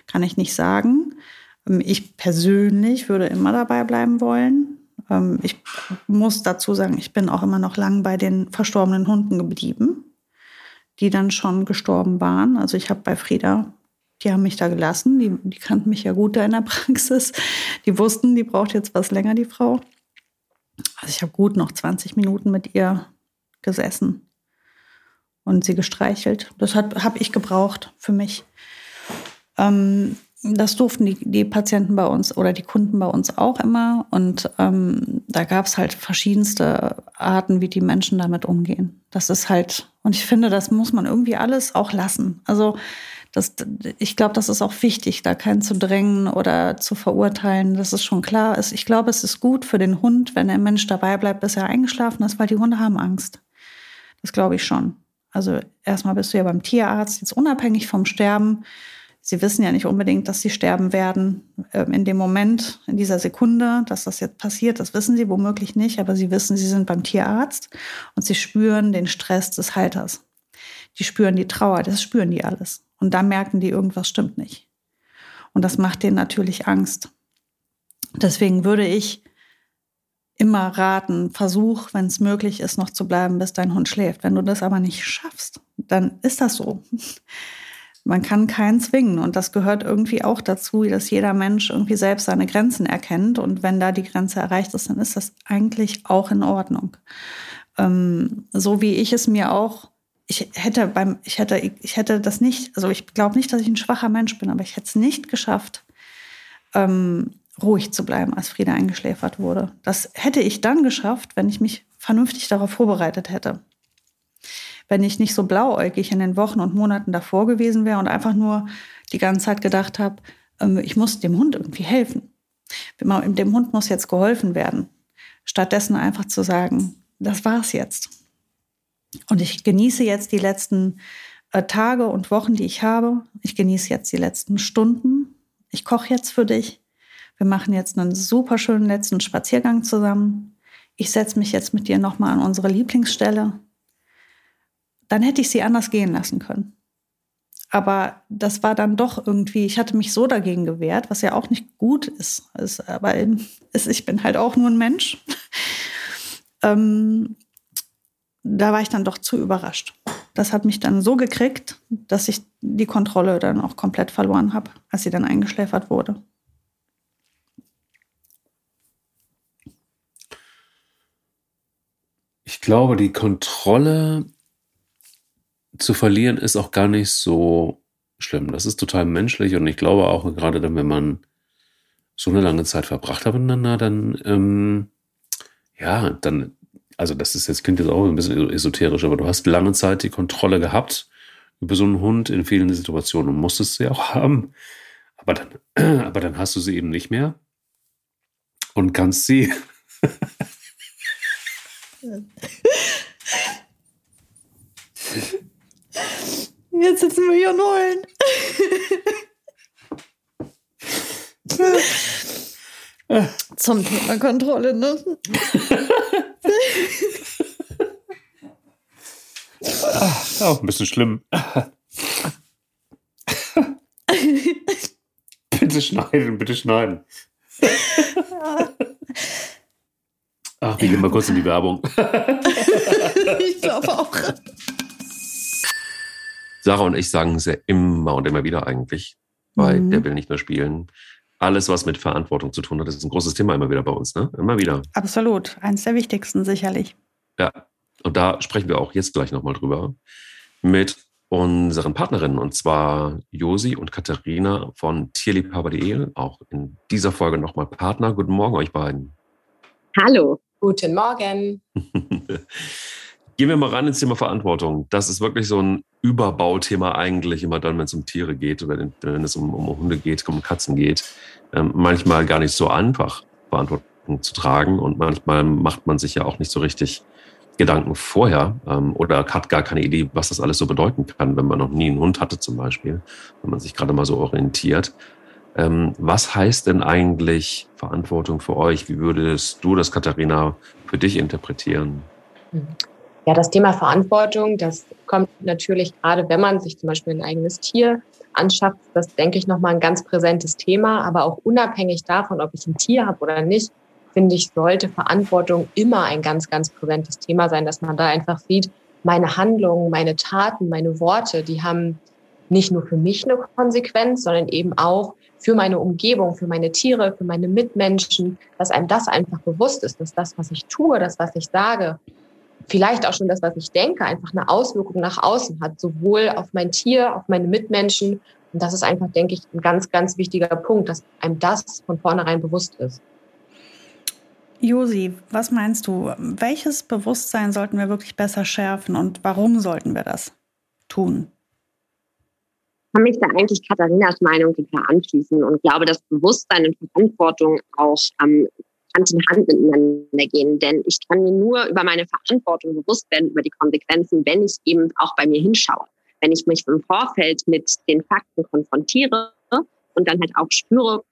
kann ich nicht sagen. Ähm, ich persönlich würde immer dabei bleiben wollen. Ähm, ich muss dazu sagen, ich bin auch immer noch lang bei den verstorbenen Hunden geblieben, die dann schon gestorben waren. Also ich habe bei Frieda die haben mich da gelassen. Die, die kannten mich ja gut da in der *laughs* Praxis. Die wussten, die braucht jetzt was länger, die Frau. Also ich habe gut noch 20 Minuten mit ihr gesessen und sie gestreichelt. Das habe ich gebraucht für mich. Ähm, das durften die, die, Patienten bei uns oder die Kunden bei uns auch immer. Und ähm, da gab es halt verschiedenste Arten, wie die Menschen damit umgehen. Das ist halt, und ich finde, das muss man irgendwie alles auch lassen. Also das, ich glaube, das ist auch wichtig, da keinen zu drängen oder zu verurteilen. Das ist schon klar. Ich glaube, es ist gut für den Hund, wenn der Mensch dabei bleibt, bis er eingeschlafen ist, weil die Hunde haben Angst. Das glaube ich schon. Also erstmal bist du ja beim Tierarzt, jetzt unabhängig vom Sterben. Sie wissen ja nicht unbedingt, dass sie sterben werden ähm, in dem Moment, in dieser Sekunde, dass das jetzt passiert. Das wissen sie womöglich nicht, aber sie wissen, sie sind beim Tierarzt und sie spüren den Stress des Halters. Die spüren die Trauer, das spüren die alles. Und da merken die, irgendwas stimmt nicht. Und das macht denen natürlich Angst. Deswegen würde ich immer raten, versuch, wenn es möglich ist, noch zu bleiben, bis dein Hund schläft. Wenn du das aber nicht schaffst, dann ist das so. Man kann keinen zwingen und das gehört irgendwie auch dazu, dass jeder Mensch irgendwie selbst seine Grenzen erkennt und wenn da die Grenze erreicht ist, dann ist das eigentlich auch in Ordnung. Ähm, so wie ich es mir auch, ich hätte beim, ich hätte, ich hätte das nicht, also ich glaube nicht, dass ich ein schwacher Mensch bin, aber ich hätte es nicht geschafft, ähm, ruhig zu bleiben, als Frieda eingeschläfert wurde. Das hätte ich dann geschafft, wenn ich mich vernünftig darauf vorbereitet hätte wenn ich nicht so blauäugig in den Wochen und Monaten davor gewesen wäre und einfach nur die ganze Zeit gedacht habe, ähm, ich muss dem Hund irgendwie helfen. Dem Hund muss jetzt geholfen werden. Stattdessen einfach zu sagen, das war's jetzt. Und ich genieße jetzt die letzten äh, Tage und Wochen, die ich habe. Ich genieße jetzt die letzten Stunden. Ich koche jetzt für dich. Wir machen jetzt einen super schönen letzten Spaziergang zusammen. Ich setze mich jetzt mit dir nochmal an unsere Lieblingsstelle dann hätte ich sie anders gehen lassen können. Aber das war dann doch irgendwie, ich hatte mich so dagegen gewehrt, was ja auch nicht gut ist. ist aber ist, ich bin halt auch nur ein Mensch. *laughs* ähm, da war ich dann doch zu überrascht. Das hat mich dann so gekriegt, dass ich die Kontrolle dann auch komplett verloren habe, als sie dann eingeschläfert wurde. Ich glaube, die Kontrolle zu verlieren ist auch gar nicht so schlimm. Das ist total menschlich und ich glaube auch, gerade dann, wenn man so eine lange Zeit verbracht hat miteinander, dann, ähm, ja, dann, also das ist jetzt, klingt jetzt auch ein bisschen esoterisch, aber du hast lange Zeit die Kontrolle gehabt über so einen Hund in vielen Situationen und musstest sie auch haben. Aber dann, *clears throat* aber dann hast du sie eben nicht mehr und kannst sie. *laughs* *laughs* Jetzt sitzen wir hier und heulen. Zum Thema Kontrolle, ne? Auch ein bisschen schlimm. bitte schneiden, bitte schneiden. Ach, wir gehen mal kurz in die Werbung. ich glaube auch. Sarah und ich sagen es ja immer und immer wieder eigentlich, weil mhm. der will nicht mehr spielen. Alles, was mit Verantwortung zu tun hat, ist ein großes Thema immer wieder bei uns, ne? Immer wieder. Absolut. Eines der wichtigsten, sicherlich. Ja. Und da sprechen wir auch jetzt gleich nochmal drüber mit unseren Partnerinnen und zwar Josi und Katharina von tierliebhaber.de. Auch in dieser Folge nochmal Partner. Guten Morgen euch beiden. Hallo. Guten Morgen. *laughs* Gehen wir mal ran ins Thema Verantwortung. Das ist wirklich so ein Überbauthema eigentlich immer dann, wenn es um Tiere geht oder wenn es um, um Hunde geht, um Katzen geht. Ähm, manchmal gar nicht so einfach, Verantwortung zu tragen und manchmal macht man sich ja auch nicht so richtig Gedanken vorher ähm, oder hat gar keine Idee, was das alles so bedeuten kann, wenn man noch nie einen Hund hatte zum Beispiel, wenn man sich gerade mal so orientiert. Ähm, was heißt denn eigentlich Verantwortung für euch? Wie würdest du das, Katharina, für dich interpretieren? Ja, das Thema Verantwortung, das kommt natürlich gerade, wenn man sich zum Beispiel ein eigenes Tier anschafft, das denke ich nochmal ein ganz präsentes Thema. Aber auch unabhängig davon, ob ich ein Tier habe oder nicht, finde ich, sollte Verantwortung immer ein ganz, ganz präsentes Thema sein, dass man da einfach sieht, meine Handlungen, meine Taten, meine Worte, die haben nicht nur für mich eine Konsequenz, sondern eben auch für meine Umgebung, für meine Tiere, für meine Mitmenschen, dass einem das einfach bewusst ist, dass das, was ich tue, das, was ich sage, vielleicht auch schon das, was ich denke, einfach eine Auswirkung nach außen hat, sowohl auf mein Tier, auf meine Mitmenschen. Und das ist einfach, denke ich, ein ganz, ganz wichtiger Punkt, dass einem das von vornherein bewusst ist. Josi, was meinst du? Welches Bewusstsein sollten wir wirklich besser schärfen und warum sollten wir das tun? Ich kann mich da eigentlich Katharinas Meinung total anschließen und glaube, dass Bewusstsein und Verantwortung auch ähm, Hand in Hand miteinander gehen. Denn ich kann mir nur über meine Verantwortung bewusst werden, über die Konsequenzen, wenn ich eben auch bei mir hinschaue. Wenn ich mich im Vorfeld mit den Fakten konfrontiere und dann halt auch spüre,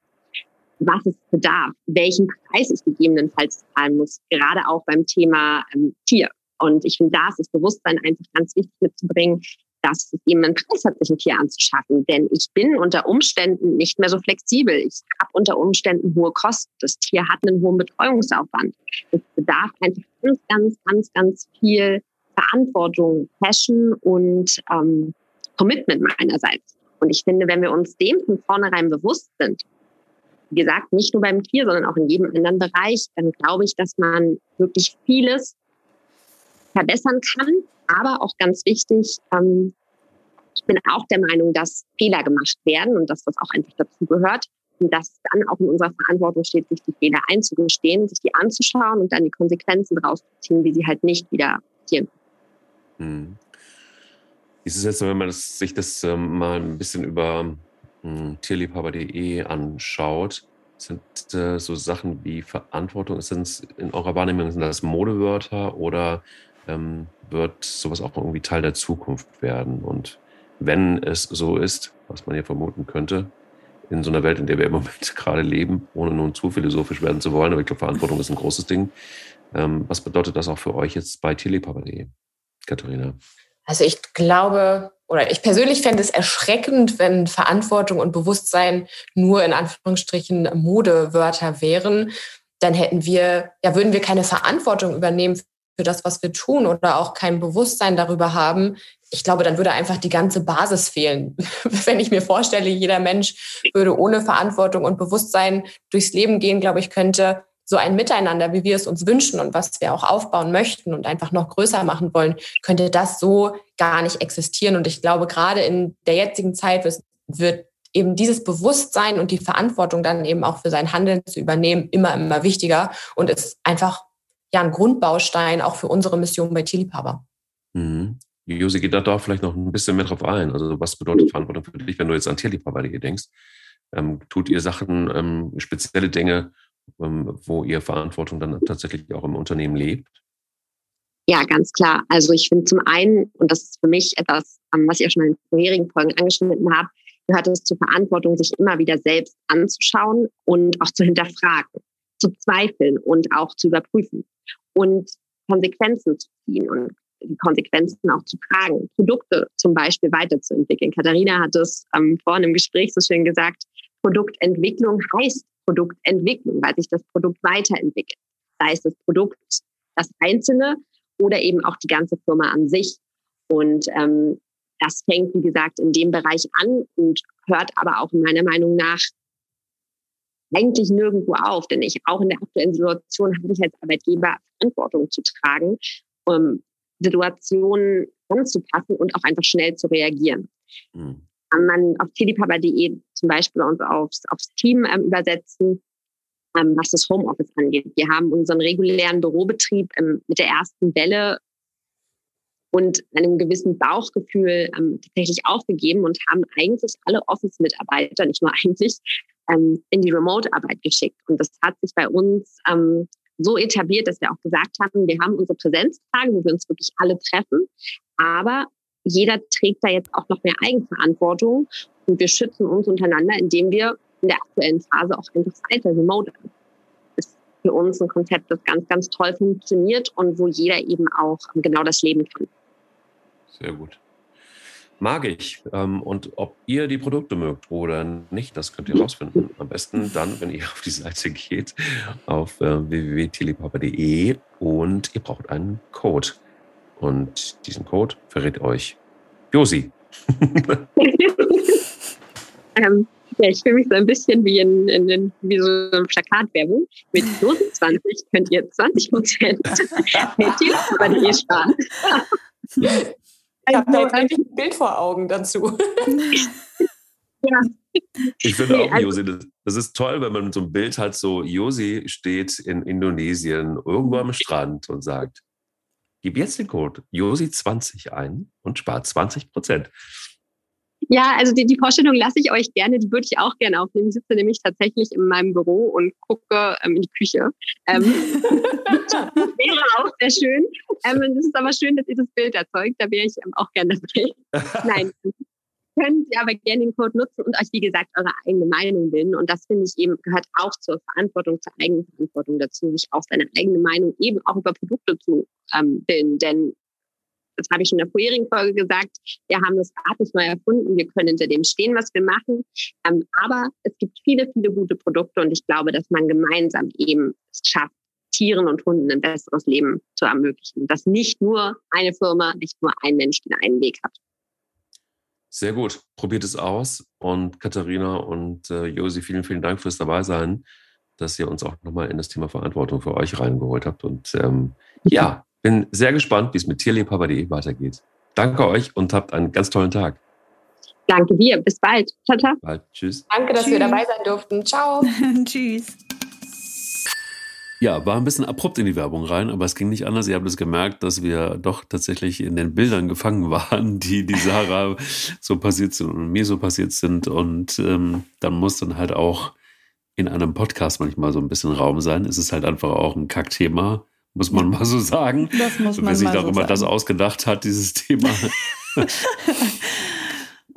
was es bedarf, welchen Preis ich gegebenenfalls zahlen muss, gerade auch beim Thema ähm, Tier. Und ich finde, da ist das Bewusstsein einfach ganz wichtig mitzubringen, dass es eben einen Preis hat, sich ein Tier anzuschaffen. Denn ich bin unter Umständen nicht mehr so flexibel. Ich habe unter Umständen hohe Kosten. Das Tier hat einen hohen Betreuungsaufwand. Es bedarf einfach ganz, ganz, ganz, ganz viel Verantwortung, Passion und ähm, Commitment meinerseits. Und ich finde, wenn wir uns dem von vornherein bewusst sind, wie gesagt, nicht nur beim Tier, sondern auch in jedem anderen Bereich, dann glaube ich, dass man wirklich vieles verbessern kann. Aber auch ganz wichtig, ähm, ich bin auch der Meinung, dass Fehler gemacht werden und dass das auch einfach dazu gehört. Und dass dann auch in unserer Verantwortung steht, sich die Fehler einzugestehen, sich die anzuschauen und dann die Konsequenzen rauszuziehen, wie sie halt nicht wieder passieren. Hm. Ist es jetzt, wenn man das, sich das ähm, mal ein bisschen über hm, tierliebhaber.de anschaut, sind äh, so Sachen wie Verantwortung, sind es in eurer Wahrnehmung sind das Modewörter oder ähm, wird sowas auch irgendwie Teil der Zukunft werden? Und wenn es so ist, was man ja vermuten könnte, in so einer Welt, in der wir im Moment *laughs* gerade leben, ohne nun zu philosophisch werden zu wollen, aber ich glaube, Verantwortung ist ein großes Ding. Ähm, was bedeutet das auch für euch jetzt bei tierliebhaber.de, Katharina? Also ich glaube, oder ich persönlich fände es erschreckend, wenn Verantwortung und Bewusstsein nur in Anführungsstrichen Modewörter wären. Dann hätten wir, ja, würden wir keine Verantwortung übernehmen für das, was wir tun oder auch kein Bewusstsein darüber haben. Ich glaube, dann würde einfach die ganze Basis fehlen. *laughs* Wenn ich mir vorstelle, jeder Mensch würde ohne Verantwortung und Bewusstsein durchs Leben gehen, glaube ich, könnte so ein Miteinander, wie wir es uns wünschen und was wir auch aufbauen möchten und einfach noch größer machen wollen, könnte das so gar nicht existieren. Und ich glaube, gerade in der jetzigen Zeit wird eben dieses Bewusstsein und die Verantwortung dann eben auch für sein Handeln zu übernehmen immer, immer wichtiger und ist einfach ja ein Grundbaustein auch für unsere Mission bei Tierliebhaber. Mhm. Josi, geht da doch vielleicht noch ein bisschen mehr drauf ein. Also was bedeutet Verantwortung für dich, wenn du jetzt an Tierliebhaber denkst? Ähm, tut ihr Sachen, ähm, spezielle Dinge, ähm, wo ihr Verantwortung dann tatsächlich auch im Unternehmen lebt? Ja, ganz klar. Also ich finde zum einen, und das ist für mich etwas, ähm, was ich auch schon in den vorherigen Folgen angeschnitten habe, gehört es zur Verantwortung, sich immer wieder selbst anzuschauen und auch zu hinterfragen, zu zweifeln und auch zu überprüfen und Konsequenzen zu ziehen und die Konsequenzen auch zu tragen, Produkte zum Beispiel weiterzuentwickeln. Katharina hat es ähm, vorhin im Gespräch so schön gesagt, Produktentwicklung heißt Produktentwicklung, weil sich das Produkt weiterentwickelt. Sei es das Produkt, das Einzelne oder eben auch die ganze Firma an sich. Und ähm, das fängt, wie gesagt, in dem Bereich an und hört aber auch meiner Meinung nach eigentlich nirgendwo auf. Denn ich auch in der aktuellen Situation habe ich als Arbeitgeber Verantwortung zu tragen, um Situationen anzupassen und auch einfach schnell zu reagieren. Mhm kann man auf tierliebhaber.de zum Beispiel uns aufs, aufs Team ähm, übersetzen, ähm, was das Homeoffice angeht. Wir haben unseren regulären Bürobetrieb ähm, mit der ersten Welle und einem gewissen Bauchgefühl ähm, tatsächlich aufgegeben und haben eigentlich alle Office-Mitarbeiter, nicht nur *laughs* eigentlich, ähm, in die Remote-Arbeit geschickt. Und das hat sich bei uns ähm, so etabliert, dass wir auch gesagt haben, wir haben unsere Präsenztage, wo wir uns wirklich alle treffen, aber jeder trägt da jetzt auch noch mehr Eigenverantwortung und wir schützen uns untereinander, indem wir in der aktuellen Phase auch einfach weiter remote Das ist für uns ein Konzept, das ganz, ganz toll funktioniert und wo jeder eben auch genau das leben kann. Sehr gut. Mag ich. Ähm, und ob ihr die Produkte mögt oder nicht, das könnt ihr rausfinden. Am besten dann, wenn ihr *laughs* auf die Seite geht, auf äh, www.telepapa.de und ihr braucht einen Code. Und diesen Code verrät euch Josi. *laughs* ähm, ja, ich fühle mich so ein bisschen wie in, in, in wie so eine Plakatwerbung. Mit Josi 20 könnt ihr 20 Prozent *laughs* sparen. Ich habe da jetzt eigentlich ein Bild vor Augen dazu. *laughs* ja. Ich finde auch, also Josi, das, das, ist toll, wenn man mit so einem Bild hat, so Josi steht in Indonesien irgendwo am Strand und sagt, Gib jetzt den Code JOSI20 ein und spart 20 Prozent. Ja, also die, die Vorstellung lasse ich euch gerne, die würde ich auch gerne aufnehmen. Ich sitze nämlich tatsächlich in meinem Büro und gucke ähm, in die Küche. Ähm, *laughs* wäre auch sehr schön. Ähm, es ist aber schön, dass ihr das Bild erzeugt. Da wäre ich ähm, auch gerne dabei. *laughs* Nein, könnt ihr aber gerne den Code nutzen und euch, wie gesagt, eure eigene Meinung bilden. Und das finde ich eben gehört auch zur Verantwortung, zur eigenen Verantwortung dazu, sich auch seine eigene Meinung eben auch über Produkte zu ähm, bilden. Denn das habe ich schon in der vorherigen Folge gesagt, wir haben das Rad nicht neu erfunden, wir können hinter dem stehen, was wir machen. Ähm, aber es gibt viele, viele gute Produkte und ich glaube, dass man gemeinsam eben es schafft, Tieren und Hunden ein besseres Leben zu ermöglichen. Dass nicht nur eine Firma, nicht nur ein Mensch den einen Weg hat. Sehr gut. Probiert es aus. Und Katharina und äh, Josi, vielen, vielen Dank fürs Dabeisein, dass ihr uns auch nochmal in das Thema Verantwortung für euch reingeholt habt. Und ähm, *laughs* ja, bin sehr gespannt, wie es mit tierliebhaber.de weitergeht. Danke euch und habt einen ganz tollen Tag. Danke dir. Bis bald. Ciao, ciao. Bald. Tschüss. Danke, dass Tschüss. wir dabei sein durften. Ciao. *laughs* Tschüss. Ja, war ein bisschen abrupt in die Werbung rein, aber es ging nicht anders. Ihr habt es gemerkt, dass wir doch tatsächlich in den Bildern gefangen *laughs* waren, die die Sarah so passiert sind und mir so passiert sind. Und ähm, dann muss dann halt auch in einem Podcast manchmal so ein bisschen Raum sein. Es ist halt einfach auch ein Kackthema muss man mal so sagen. Das muss man Wer sich mal darüber so das ausgedacht hat, dieses Thema.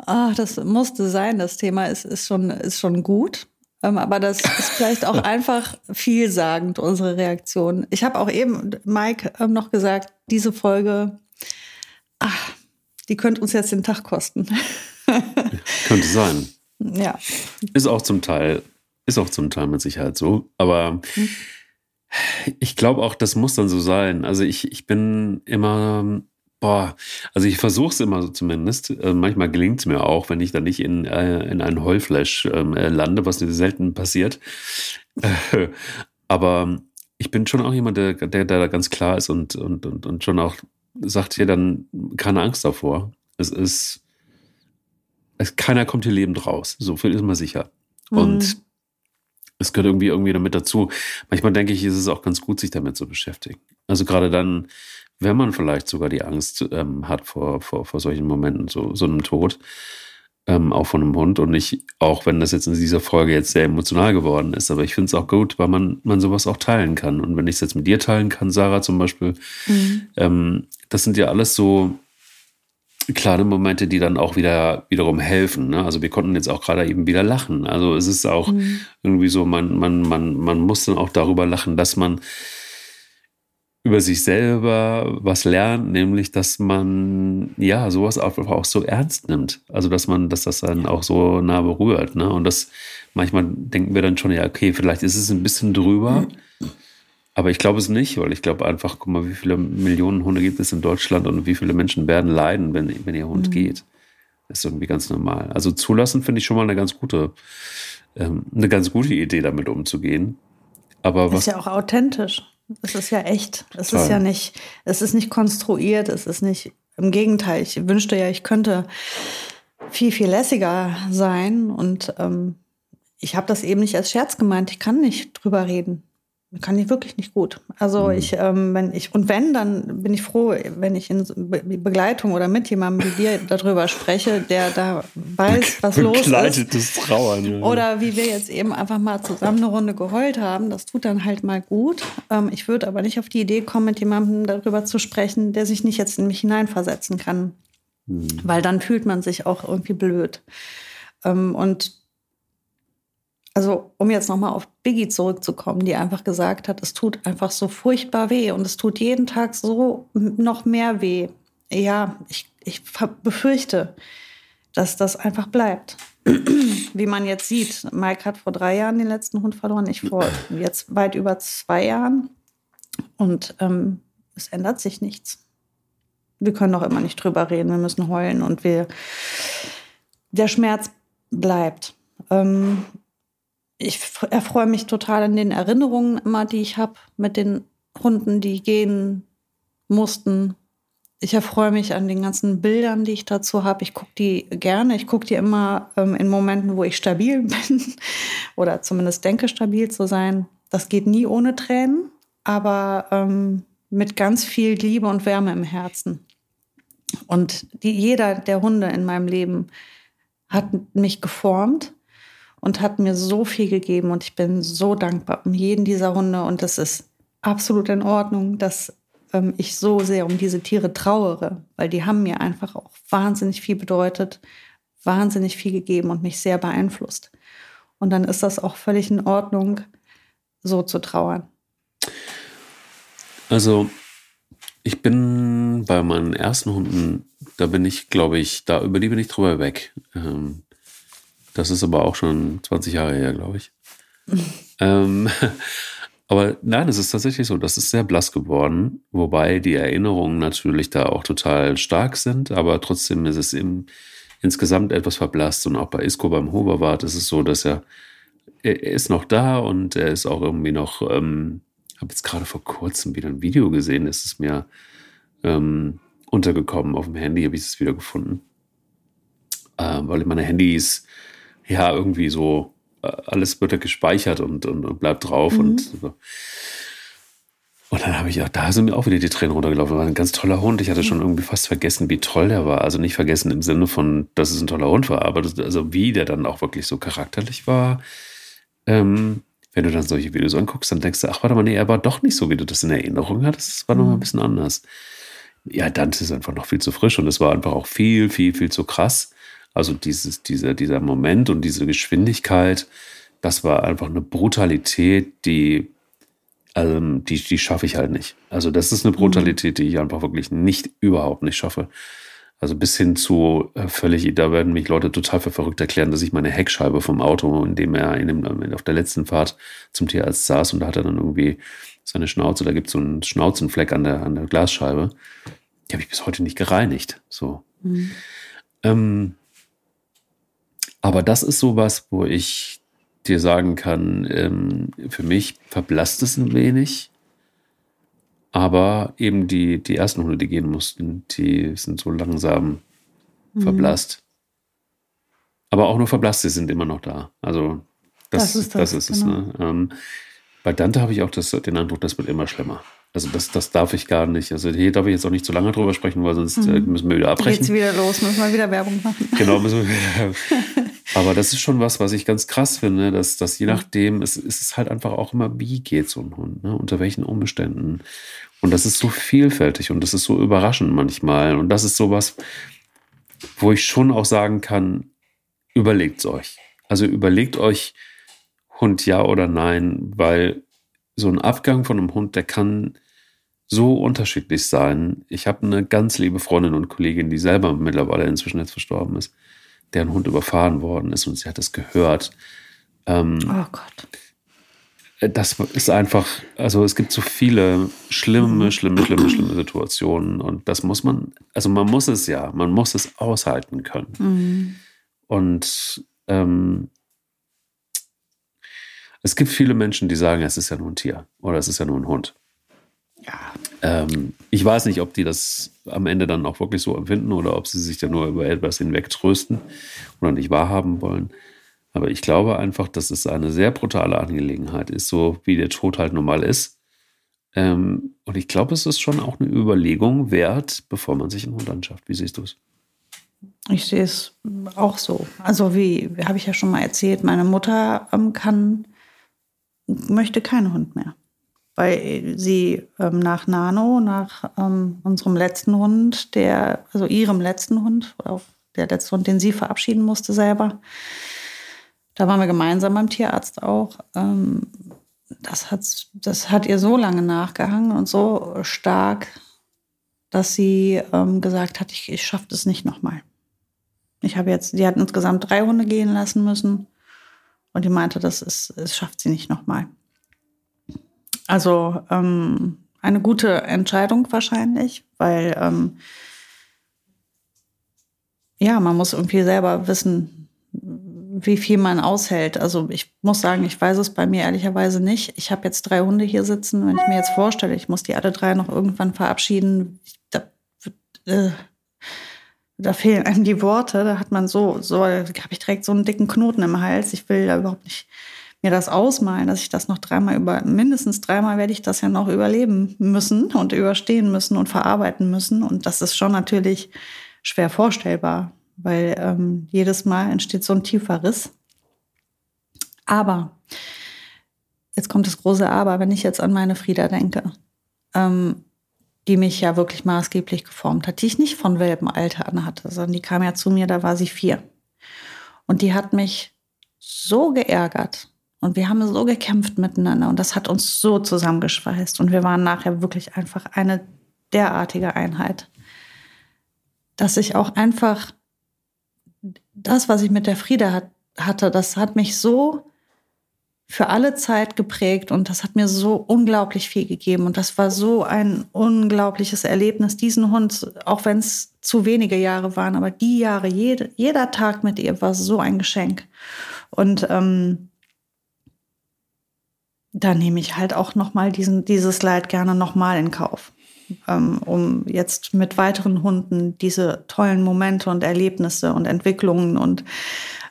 Ach, *laughs* das musste sein. Das Thema ist, ist, schon, ist schon gut. Ähm, aber das ist vielleicht auch *laughs* einfach vielsagend, unsere Reaktion. Ich habe auch eben Mike ähm, noch gesagt, diese Folge, ach, die könnte uns jetzt den Tag kosten. *laughs* könnte sein. Ja. Ist auch zum Teil, ist auch zum Teil mit Sicherheit so. Aber hm. Ich glaube auch, das muss dann so sein. Also ich, ich bin immer, boah, also ich versuche es immer so zumindest. Äh, manchmal gelingt es mir auch, wenn ich dann nicht in, äh, in einen Heulflash ähm, äh, lande, was selten passiert. *laughs* Aber ich bin schon auch jemand, der, der, der da ganz klar ist und, und, und, und schon auch sagt hier dann keine Angst davor. Es ist, es, keiner kommt hier lebend raus. So viel ist man sicher. Mhm. Und es gehört irgendwie irgendwie damit dazu. Manchmal denke ich, ist es auch ganz gut, sich damit zu beschäftigen. Also gerade dann, wenn man vielleicht sogar die Angst ähm, hat vor, vor, vor solchen Momenten, so, so einem Tod, ähm, auch von einem Hund. Und ich, auch wenn das jetzt in dieser Folge jetzt sehr emotional geworden ist, aber ich finde es auch gut, weil man, man sowas auch teilen kann. Und wenn ich es jetzt mit dir teilen kann, Sarah zum Beispiel, mhm. ähm, das sind ja alles so, kleine Momente, die dann auch wieder wiederum helfen. Ne? Also wir konnten jetzt auch gerade eben wieder lachen. Also es ist auch mhm. irgendwie so, man, man, man, man muss dann auch darüber lachen, dass man über sich selber was lernt, nämlich dass man ja sowas auch, auch so ernst nimmt. Also dass man, dass das dann auch so nah berührt. Ne? Und das manchmal denken wir dann schon, ja, okay, vielleicht ist es ein bisschen drüber. Mhm. Aber ich glaube es nicht, weil ich glaube einfach, guck mal, wie viele Millionen Hunde gibt es in Deutschland und wie viele Menschen werden leiden, wenn, wenn ihr Hund mhm. geht. Das ist irgendwie ganz normal. Also zulassen finde ich schon mal eine ganz gute, ähm, eine ganz gute Idee, damit umzugehen. Aber was. Ist ja auch authentisch. Es ist ja echt. Es ist ja nicht, es ist nicht konstruiert, es ist nicht, im Gegenteil, ich wünschte ja, ich könnte viel, viel lässiger sein und ähm, ich habe das eben nicht als Scherz gemeint. Ich kann nicht drüber reden. Kann ich wirklich nicht gut. Also mhm. ich, ähm, wenn ich, und wenn, dann bin ich froh, wenn ich in Begleitung oder mit jemandem wie dir darüber spreche, der da weiß, was los ist. Trauern. Ja. Oder wie wir jetzt eben einfach mal zusammen eine Runde geheult haben. Das tut dann halt mal gut. Ähm, ich würde aber nicht auf die Idee kommen, mit jemandem darüber zu sprechen, der sich nicht jetzt in mich hineinversetzen kann. Mhm. Weil dann fühlt man sich auch irgendwie blöd. Ähm, und also um jetzt nochmal auf Biggie zurückzukommen, die einfach gesagt hat, es tut einfach so furchtbar weh und es tut jeden Tag so noch mehr weh. Ja, ich, ich befürchte, dass das einfach bleibt. *clears throat* Wie man jetzt sieht, Mike hat vor drei Jahren den letzten Hund verloren, ich vor *clears throat* jetzt weit über zwei Jahren. Und ähm, es ändert sich nichts. Wir können doch immer nicht drüber reden, wir müssen heulen und wir, der Schmerz bleibt. Ähm, ich erfreue mich total an den Erinnerungen immer, die ich habe mit den Hunden, die gehen mussten. Ich erfreue mich an den ganzen Bildern, die ich dazu habe. Ich gucke die gerne. Ich gucke die immer ähm, in Momenten, wo ich stabil *laughs* bin oder zumindest denke, stabil zu sein. Das geht nie ohne Tränen, aber ähm, mit ganz viel Liebe und Wärme im Herzen. Und die, jeder der Hunde in meinem Leben hat mich geformt und hat mir so viel gegeben und ich bin so dankbar um jeden dieser Hunde und das ist absolut in Ordnung, dass ähm, ich so sehr um diese Tiere trauere, weil die haben mir einfach auch wahnsinnig viel bedeutet, wahnsinnig viel gegeben und mich sehr beeinflusst. Und dann ist das auch völlig in Ordnung, so zu trauern. Also Ich bin bei meinen ersten Hunden, da bin ich, glaube ich, da über die bin ich drüber weg. Ähm, das ist aber auch schon 20 Jahre her, glaube ich. *laughs* ähm, aber nein, es ist tatsächlich so, das ist sehr blass geworden, wobei die Erinnerungen natürlich da auch total stark sind, aber trotzdem ist es im, insgesamt etwas verblasst. Und auch bei Isco beim Hoverwart ist es so, dass er, er ist noch da und er ist auch irgendwie noch, ähm, habe jetzt gerade vor kurzem wieder ein Video gesehen, ist es mir ähm, untergekommen auf dem Handy, habe ich es wieder gefunden. Äh, weil meine Handys ja irgendwie so, äh, alles wird da gespeichert und, und, und bleibt drauf mhm. und so. Und dann habe ich auch, da sind mir auch wieder die Tränen runtergelaufen. War ein ganz toller Hund. Ich hatte schon irgendwie fast vergessen, wie toll der war. Also nicht vergessen im Sinne von, dass es ein toller Hund war, aber das, also wie der dann auch wirklich so charakterlich war. Ähm, wenn du dann solche Videos anguckst, dann denkst du, ach, warte mal, nee, er war doch nicht so, wie du das in Erinnerung hattest. Es war mhm. noch mal ein bisschen anders. Ja, Dante ist einfach noch viel zu frisch und es war einfach auch viel, viel, viel zu krass. Also dieses, dieser, dieser Moment und diese Geschwindigkeit, das war einfach eine Brutalität, die, also die, die schaffe ich halt nicht. Also das ist eine mhm. Brutalität, die ich einfach wirklich nicht, überhaupt nicht schaffe. Also bis hin zu äh, völlig, da werden mich Leute total für verrückt erklären, dass ich meine Heckscheibe vom Auto, in dem er in dem, auf der letzten Fahrt zum Tierarzt saß und da hat er dann irgendwie seine Schnauze, da gibt es so einen Schnauzenfleck an der, an der Glasscheibe. Die habe ich bis heute nicht gereinigt. So. Mhm. Ähm, aber das ist sowas, wo ich dir sagen kann, ähm, für mich verblasst es ein wenig. Aber eben die, die ersten Hunde, die gehen mussten, die sind so langsam mhm. verblasst. Aber auch nur verblasst, sie sind immer noch da. Also das, das ist, das, das ist genau. es. Ne? Ähm, bei Dante habe ich auch das, den Eindruck, das wird immer schlimmer. Also das, das darf ich gar nicht. Also hier darf ich jetzt auch nicht zu lange drüber sprechen, weil sonst äh, mhm. müssen wir wieder abbrechen. Geht's wieder los, müssen wir wieder Werbung machen. Genau, müssen wir wieder. *laughs* Aber das ist schon was, was ich ganz krass finde, dass, dass je nachdem, es, es ist halt einfach auch immer, wie geht so ein Hund, ne? unter welchen Umständen. Und das ist so vielfältig und das ist so überraschend manchmal. Und das ist sowas, wo ich schon auch sagen kann, überlegt euch. Also überlegt euch, Hund ja oder nein, weil so ein Abgang von einem Hund, der kann so unterschiedlich sein. Ich habe eine ganz liebe Freundin und Kollegin, die selber mittlerweile inzwischen jetzt verstorben ist, deren Hund überfahren worden ist und sie hat das gehört. Ähm, oh Gott. Das ist einfach, also es gibt so viele schlimme, mhm. schlimme, schlimme, schlimme Situationen und das muss man, also man muss es ja, man muss es aushalten können. Mhm. Und ähm, es gibt viele Menschen, die sagen, es ist ja nur ein Tier oder es ist ja nur ein Hund. Ja. Ähm, ich weiß nicht, ob die das am Ende dann auch wirklich so empfinden oder ob sie sich da nur über etwas hinweg trösten oder nicht wahrhaben wollen. Aber ich glaube einfach, dass es eine sehr brutale Angelegenheit ist, so wie der Tod halt normal ist. Ähm, und ich glaube, es ist schon auch eine Überlegung wert, bevor man sich einen Hund anschafft. Wie siehst du es? Ich sehe es auch so. Also wie, wie habe ich ja schon mal erzählt, meine Mutter ähm, kann möchte keinen Hund mehr. Weil sie ähm, nach Nano, nach ähm, unserem letzten Hund, der, also ihrem letzten Hund, der letzte Hund, den sie verabschieden musste selber, da waren wir gemeinsam beim Tierarzt auch. Ähm, das, hat, das hat ihr so lange nachgehangen und so stark, dass sie ähm, gesagt hat, ich, ich schaffe das nicht nochmal. Ich habe jetzt, die hat insgesamt drei Hunde gehen lassen müssen. Und die meinte, das, ist, das schafft sie nicht nochmal. Also ähm, eine gute Entscheidung wahrscheinlich, weil ähm, ja, man muss irgendwie selber wissen, wie viel man aushält. Also ich muss sagen, ich weiß es bei mir ehrlicherweise nicht. Ich habe jetzt drei Hunde hier sitzen. Wenn ich mir jetzt vorstelle, ich muss die alle drei noch irgendwann verabschieden, da, äh, da fehlen einem die Worte. Da hat man so, so habe ich direkt so einen dicken Knoten im Hals. Ich will da überhaupt nicht mir das ausmalen, dass ich das noch dreimal über, mindestens dreimal werde ich das ja noch überleben müssen und überstehen müssen und verarbeiten müssen. Und das ist schon natürlich schwer vorstellbar, weil ähm, jedes Mal entsteht so ein tiefer Riss. Aber, jetzt kommt das große Aber, wenn ich jetzt an meine Frieda denke. Ähm, die mich ja wirklich maßgeblich geformt hat, die ich nicht von Welpenalter an hatte, sondern die kam ja zu mir, da war sie vier. Und die hat mich so geärgert und wir haben so gekämpft miteinander und das hat uns so zusammengeschweißt. Und wir waren nachher wirklich einfach eine derartige Einheit, dass ich auch einfach das, was ich mit der Frieda hat, hatte, das hat mich so für alle Zeit geprägt und das hat mir so unglaublich viel gegeben. Und das war so ein unglaubliches Erlebnis, diesen Hund, auch wenn es zu wenige Jahre waren, aber die Jahre, jede, jeder Tag mit ihr war so ein Geschenk. Und ähm, da nehme ich halt auch noch mal diesen dieses Leid gerne noch mal in Kauf, ähm, um jetzt mit weiteren Hunden diese tollen Momente und Erlebnisse und Entwicklungen und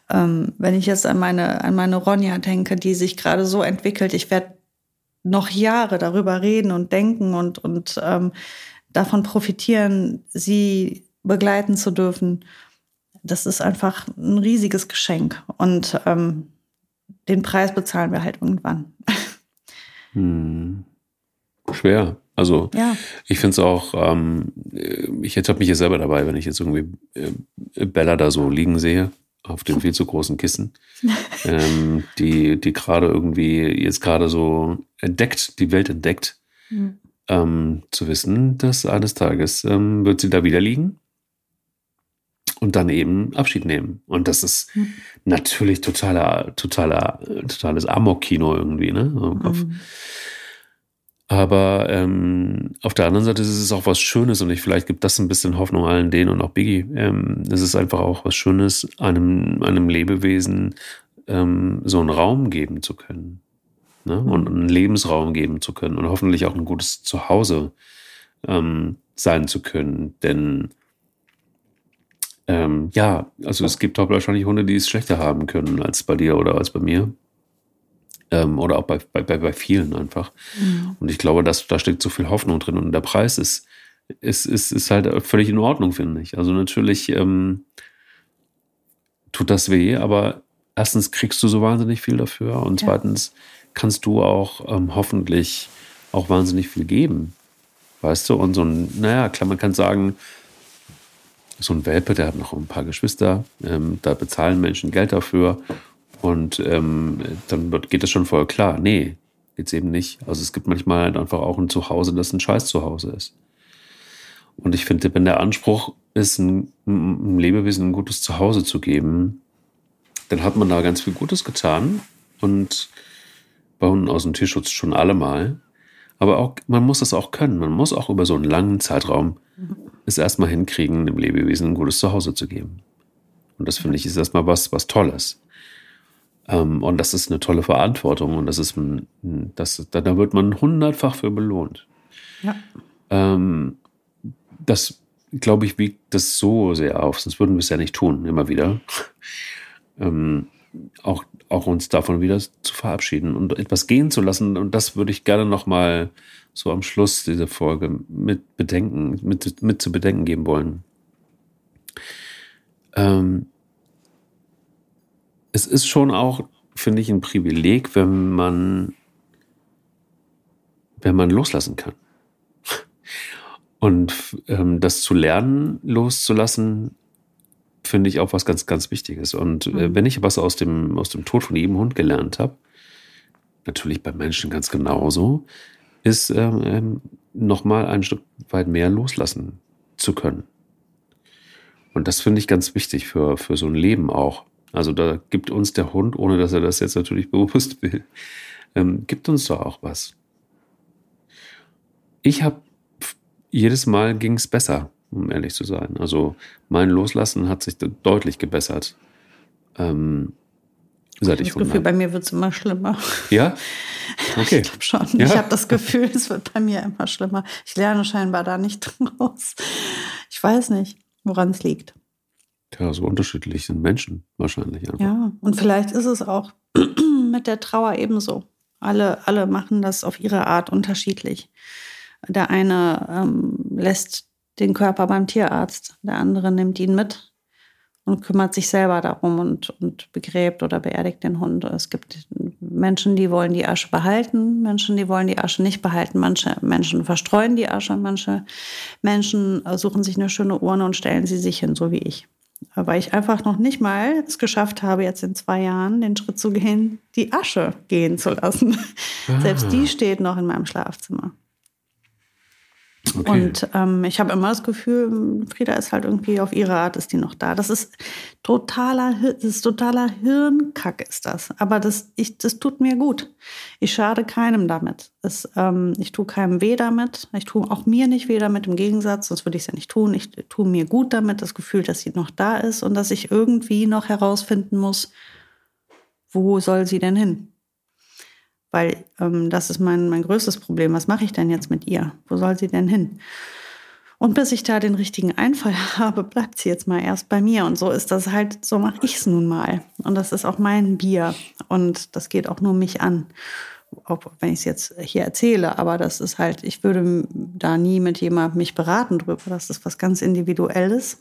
ähm, wenn ich jetzt an meine, an meine Ronja denke, die sich gerade so entwickelt, ich werde noch Jahre darüber reden und denken und, und ähm, davon profitieren, sie begleiten zu dürfen. Das ist einfach ein riesiges Geschenk. Und ähm, den Preis bezahlen wir halt irgendwann. *laughs* Hm. Schwer. Also ja. ich finde es auch, ähm, ich ertappe mich hier selber dabei, wenn ich jetzt irgendwie äh, Bella da so liegen sehe auf dem viel zu großen Kissen, *laughs* ähm, die, die gerade irgendwie jetzt gerade so entdeckt, die Welt entdeckt, mhm. ähm, zu wissen, dass eines Tages ähm, wird sie da wieder liegen und dann eben Abschied nehmen. Und das ist mhm. natürlich totaler, totaler, totales Amok-Kino irgendwie, ne? Im Kopf. Mhm. Aber ähm, auf der anderen Seite ist es auch was Schönes und ich vielleicht gibt das ein bisschen Hoffnung allen denen und auch Biggie. Ähm, es ist einfach auch was Schönes, einem, einem Lebewesen ähm, so einen Raum geben zu können. Ne? Und mhm. einen Lebensraum geben zu können und hoffentlich auch ein gutes Zuhause ähm, sein zu können. Denn ähm, ja, also es gibt auch wahrscheinlich Hunde, die es schlechter haben können als bei dir oder als bei mir. Ähm, oder auch bei, bei, bei vielen einfach. Mhm. Und ich glaube, dass, da steckt so viel Hoffnung drin. Und der Preis ist, ist, ist, ist halt völlig in Ordnung, finde ich. Also natürlich ähm, tut das weh, aber erstens kriegst du so wahnsinnig viel dafür und ja. zweitens kannst du auch ähm, hoffentlich auch wahnsinnig viel geben. Weißt du? Und so ein, naja, klar, man kann sagen, so ein Welpe, der hat noch ein paar Geschwister, ähm, da bezahlen Menschen Geld dafür und ähm, dann geht das schon voll klar. Nee, jetzt eben nicht. Also es gibt manchmal halt einfach auch ein Zuhause, das ein scheiß Zuhause ist. Und ich finde, wenn der Anspruch ist, ein, ein Lebewesen ein gutes Zuhause zu geben, dann hat man da ganz viel Gutes getan. Und bei Hunden aus dem Tierschutz schon allemal. Aber auch, man muss das auch können. Man muss auch über so einen langen Zeitraum es erstmal hinkriegen, dem Lebewesen ein gutes Zuhause zu geben. Und das finde ich ist erstmal was, was Tolles. Ähm, und das ist eine tolle Verantwortung und das ist ein, das, da wird man hundertfach für belohnt. Ja. Ähm, das, glaube ich, wiegt das so sehr auf, sonst würden wir es ja nicht tun, immer wieder. ähm, auch, auch uns davon wieder zu verabschieden und etwas gehen zu lassen. Und das würde ich gerne nochmal so am Schluss dieser Folge mit bedenken, mit, mit zu bedenken geben wollen. Ähm, es ist schon auch, finde ich, ein Privileg, wenn man, wenn man loslassen kann. Und ähm, das zu lernen, loszulassen, finde ich auch was ganz, ganz Wichtiges. Und äh, mhm. wenn ich was aus dem, aus dem Tod von jedem Hund gelernt habe, natürlich bei Menschen ganz genauso, ist ähm, ähm nochmal ein Stück weit mehr loslassen zu können. Und das finde ich ganz wichtig für, für so ein Leben auch. Also da gibt uns der Hund, ohne dass er das jetzt natürlich *laughs* bewusst will, ähm, gibt uns da auch was. Ich habe jedes Mal ging es besser, um ehrlich zu sein. Also mein Loslassen hat sich deutlich gebessert. Ähm, seit ich, ich das Gefühl, bei mir wird es immer schlimmer. Ja? *laughs* Okay. Ich glaube schon. Ja? Ich habe das Gefühl, es wird bei mir immer schlimmer. Ich lerne scheinbar da nicht *laughs* draus. Ich weiß nicht, woran es liegt. Ja, so unterschiedlich sind Menschen wahrscheinlich. Einfach. Ja, und vielleicht ist es auch *clears throat* mit der Trauer ebenso. Alle, alle machen das auf ihre Art unterschiedlich. Der eine ähm, lässt den Körper beim Tierarzt, der andere nimmt ihn mit und kümmert sich selber darum und, und begräbt oder beerdigt den Hund. Es gibt Menschen, die wollen die Asche behalten, Menschen, die wollen die Asche nicht behalten. Manche Menschen verstreuen die Asche, manche Menschen suchen sich eine schöne Urne und stellen sie sich hin, so wie ich weil ich einfach noch nicht mal es geschafft habe, jetzt in zwei Jahren den Schritt zu gehen, die Asche gehen zu lassen. Ah. Selbst die steht noch in meinem Schlafzimmer. Okay. Und ähm, ich habe immer das Gefühl, Frieda ist halt irgendwie auf ihre Art, ist die noch da. Das ist totaler, das ist totaler Hirnkack, ist das. Aber das, ich, das tut mir gut. Ich schade keinem damit. Das, ähm, ich tue keinem weh damit. Ich tue auch mir nicht weh damit. Im Gegensatz, sonst würde ich es ja nicht tun. Ich tue mir gut damit, das Gefühl, dass sie noch da ist und dass ich irgendwie noch herausfinden muss, wo soll sie denn hin? Weil ähm, das ist mein, mein größtes Problem. Was mache ich denn jetzt mit ihr? Wo soll sie denn hin? Und bis ich da den richtigen Einfall *laughs* habe, bleibt sie jetzt mal erst bei mir. Und so ist das halt, so mache ich es nun mal. Und das ist auch mein Bier. Und das geht auch nur mich an. Auch wenn ich es jetzt hier erzähle, aber das ist halt, ich würde da nie mit jemandem mich beraten drüber. Das ist was ganz Individuelles.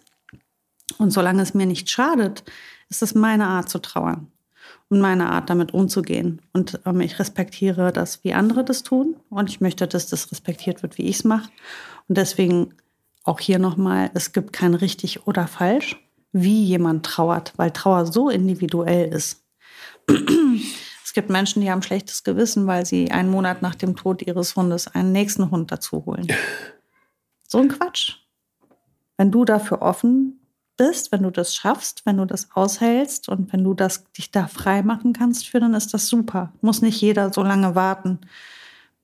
Und solange es mir nicht schadet, ist es meine Art zu trauern und meine Art, damit umzugehen. Und ähm, ich respektiere das, wie andere das tun. Und ich möchte, dass das respektiert wird, wie ich es mache. Und deswegen auch hier nochmal, es gibt kein richtig oder falsch, wie jemand trauert, weil Trauer so individuell ist. *clears throat* es gibt Menschen, die haben schlechtes Gewissen, weil sie einen Monat nach dem Tod ihres Hundes einen nächsten Hund dazu holen. *laughs* So ein Quatsch. Wenn du dafür offen bist, wenn du das schaffst, wenn du das aushältst und wenn du das dich da frei machen kannst für, dann ist das super. Muss nicht jeder so lange warten.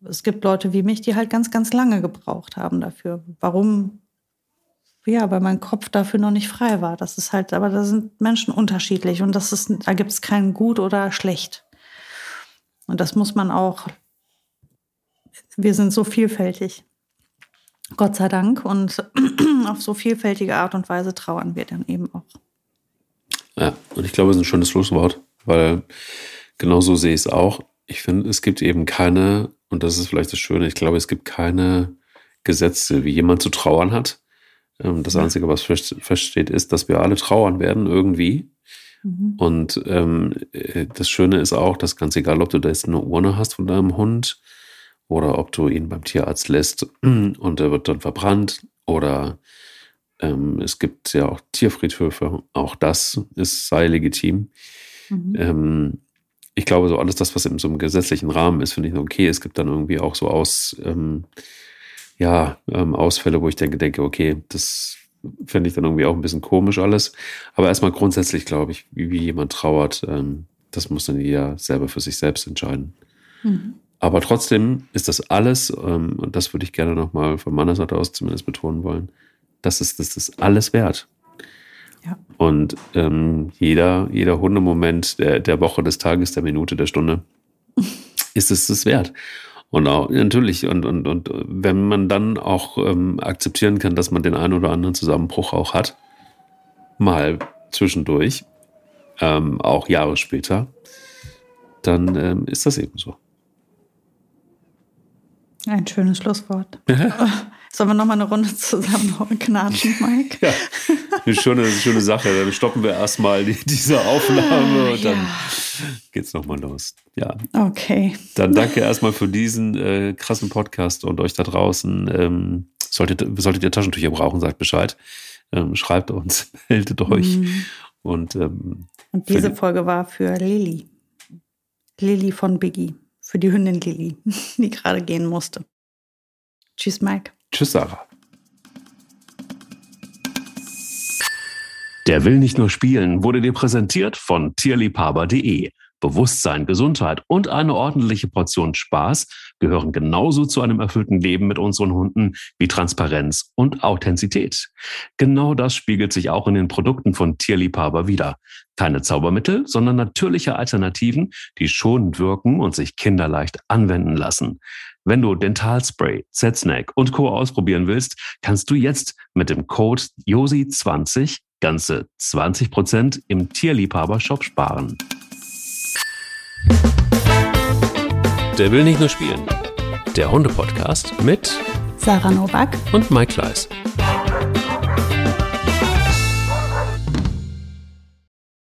Es gibt Leute wie mich, die halt ganz, ganz lange gebraucht haben dafür. Warum? Ja, weil mein Kopf dafür noch nicht frei war. Das ist halt, aber da sind Menschen unterschiedlich und das ist, da gibt es kein gut oder schlecht. Und das muss man auch. Wir sind so vielfältig. Gott sei Dank. Und *clears throat* auf so vielfältige Art und Weise trauern wir dann eben auch. Ja, und ich glaube, es ist ein schönes Schlusswort, weil genau so sehe ich es auch. Ich finde, es gibt eben keine, und das ist vielleicht das Schöne, ich glaube, es gibt keine Gesetze, wie jemand zu trauern hat. Ähm, das Einzige, was feststeht, ist, dass wir alle trauern werden irgendwie. Mhm. Und ähm, äh, das Schöne ist auch, dass ganz egal, ob du da jetzt eine Urne hast von deinem Hund oder ob du ihn beim Tierarzt lässt und er wird dann verbrannt oder ähm, es gibt ja auch Tierfriedhöfe, auch das ist, sei legitim. Mhm. Ähm, ich glaube, so alles das, was in so einem gesetzlichen Rahmen ist, finde ich okay. Es gibt dann irgendwie auch so aus, ähm, ja, ähm, Ausfälle, wo ich denke, denke, okay, das finde ich dann irgendwie auch ein bisschen komisch alles. Aber erstmal grundsätzlich glaube ich, wie, wie jemand trauert, ähm, das muss dann jeder selber für sich selbst entscheiden. Mhm. Aber trotzdem ist das alles, ähm, und das würde ich gerne nochmal von meiner Seite aus zumindest betonen wollen, das ist, das ist alles wert. Ja. Und ähm, jeder, jeder Hundemoment der, der Woche, des Tages, der Minute, der Stunde *laughs* ist es das wert. Und auch natürlich, und, und, und wenn man dann auch ähm, akzeptieren kann, dass man den einen oder anderen Zusammenbruch auch hat, mal zwischendurch, ähm, auch Jahre später, dann ähm, ist das eben so. Ein schönes Schlusswort. *laughs* Sollen wir nochmal eine Runde zusammen knatschen, Mike? Ja, eine schöne, schöne Sache. Dann stoppen wir erstmal die, diese Aufnahme und ja. dann geht's nochmal los. Ja. Okay. Dann danke erstmal für diesen äh, krassen Podcast und euch da draußen. Ähm, solltet, solltet ihr Taschentücher brauchen, sagt Bescheid. Ähm, schreibt uns, *laughs* meldet euch. Mhm. Und, ähm, und diese Folge war für Lilly. Lilly von Biggie für die Hündin Lili, *laughs* die gerade gehen musste. Tschüss, Mike. Tschüss, Sarah. Der will nicht nur spielen wurde dir präsentiert von tierliebhaber.de. Bewusstsein, Gesundheit und eine ordentliche Portion Spaß gehören genauso zu einem erfüllten Leben mit unseren Hunden wie Transparenz und Authentizität. Genau das spiegelt sich auch in den Produkten von Tierliebhaber wieder. Keine Zaubermittel, sondern natürliche Alternativen, die schonend wirken und sich kinderleicht anwenden lassen. Wenn du Dentalspray, Z-Snack und Co. ausprobieren willst, kannst du jetzt mit dem Code JOSI20 ganze 20% im Tierliebhaber-Shop sparen. Der will nicht nur spielen. Der Hunde-Podcast mit Sarah Novak und Mike Kleiss.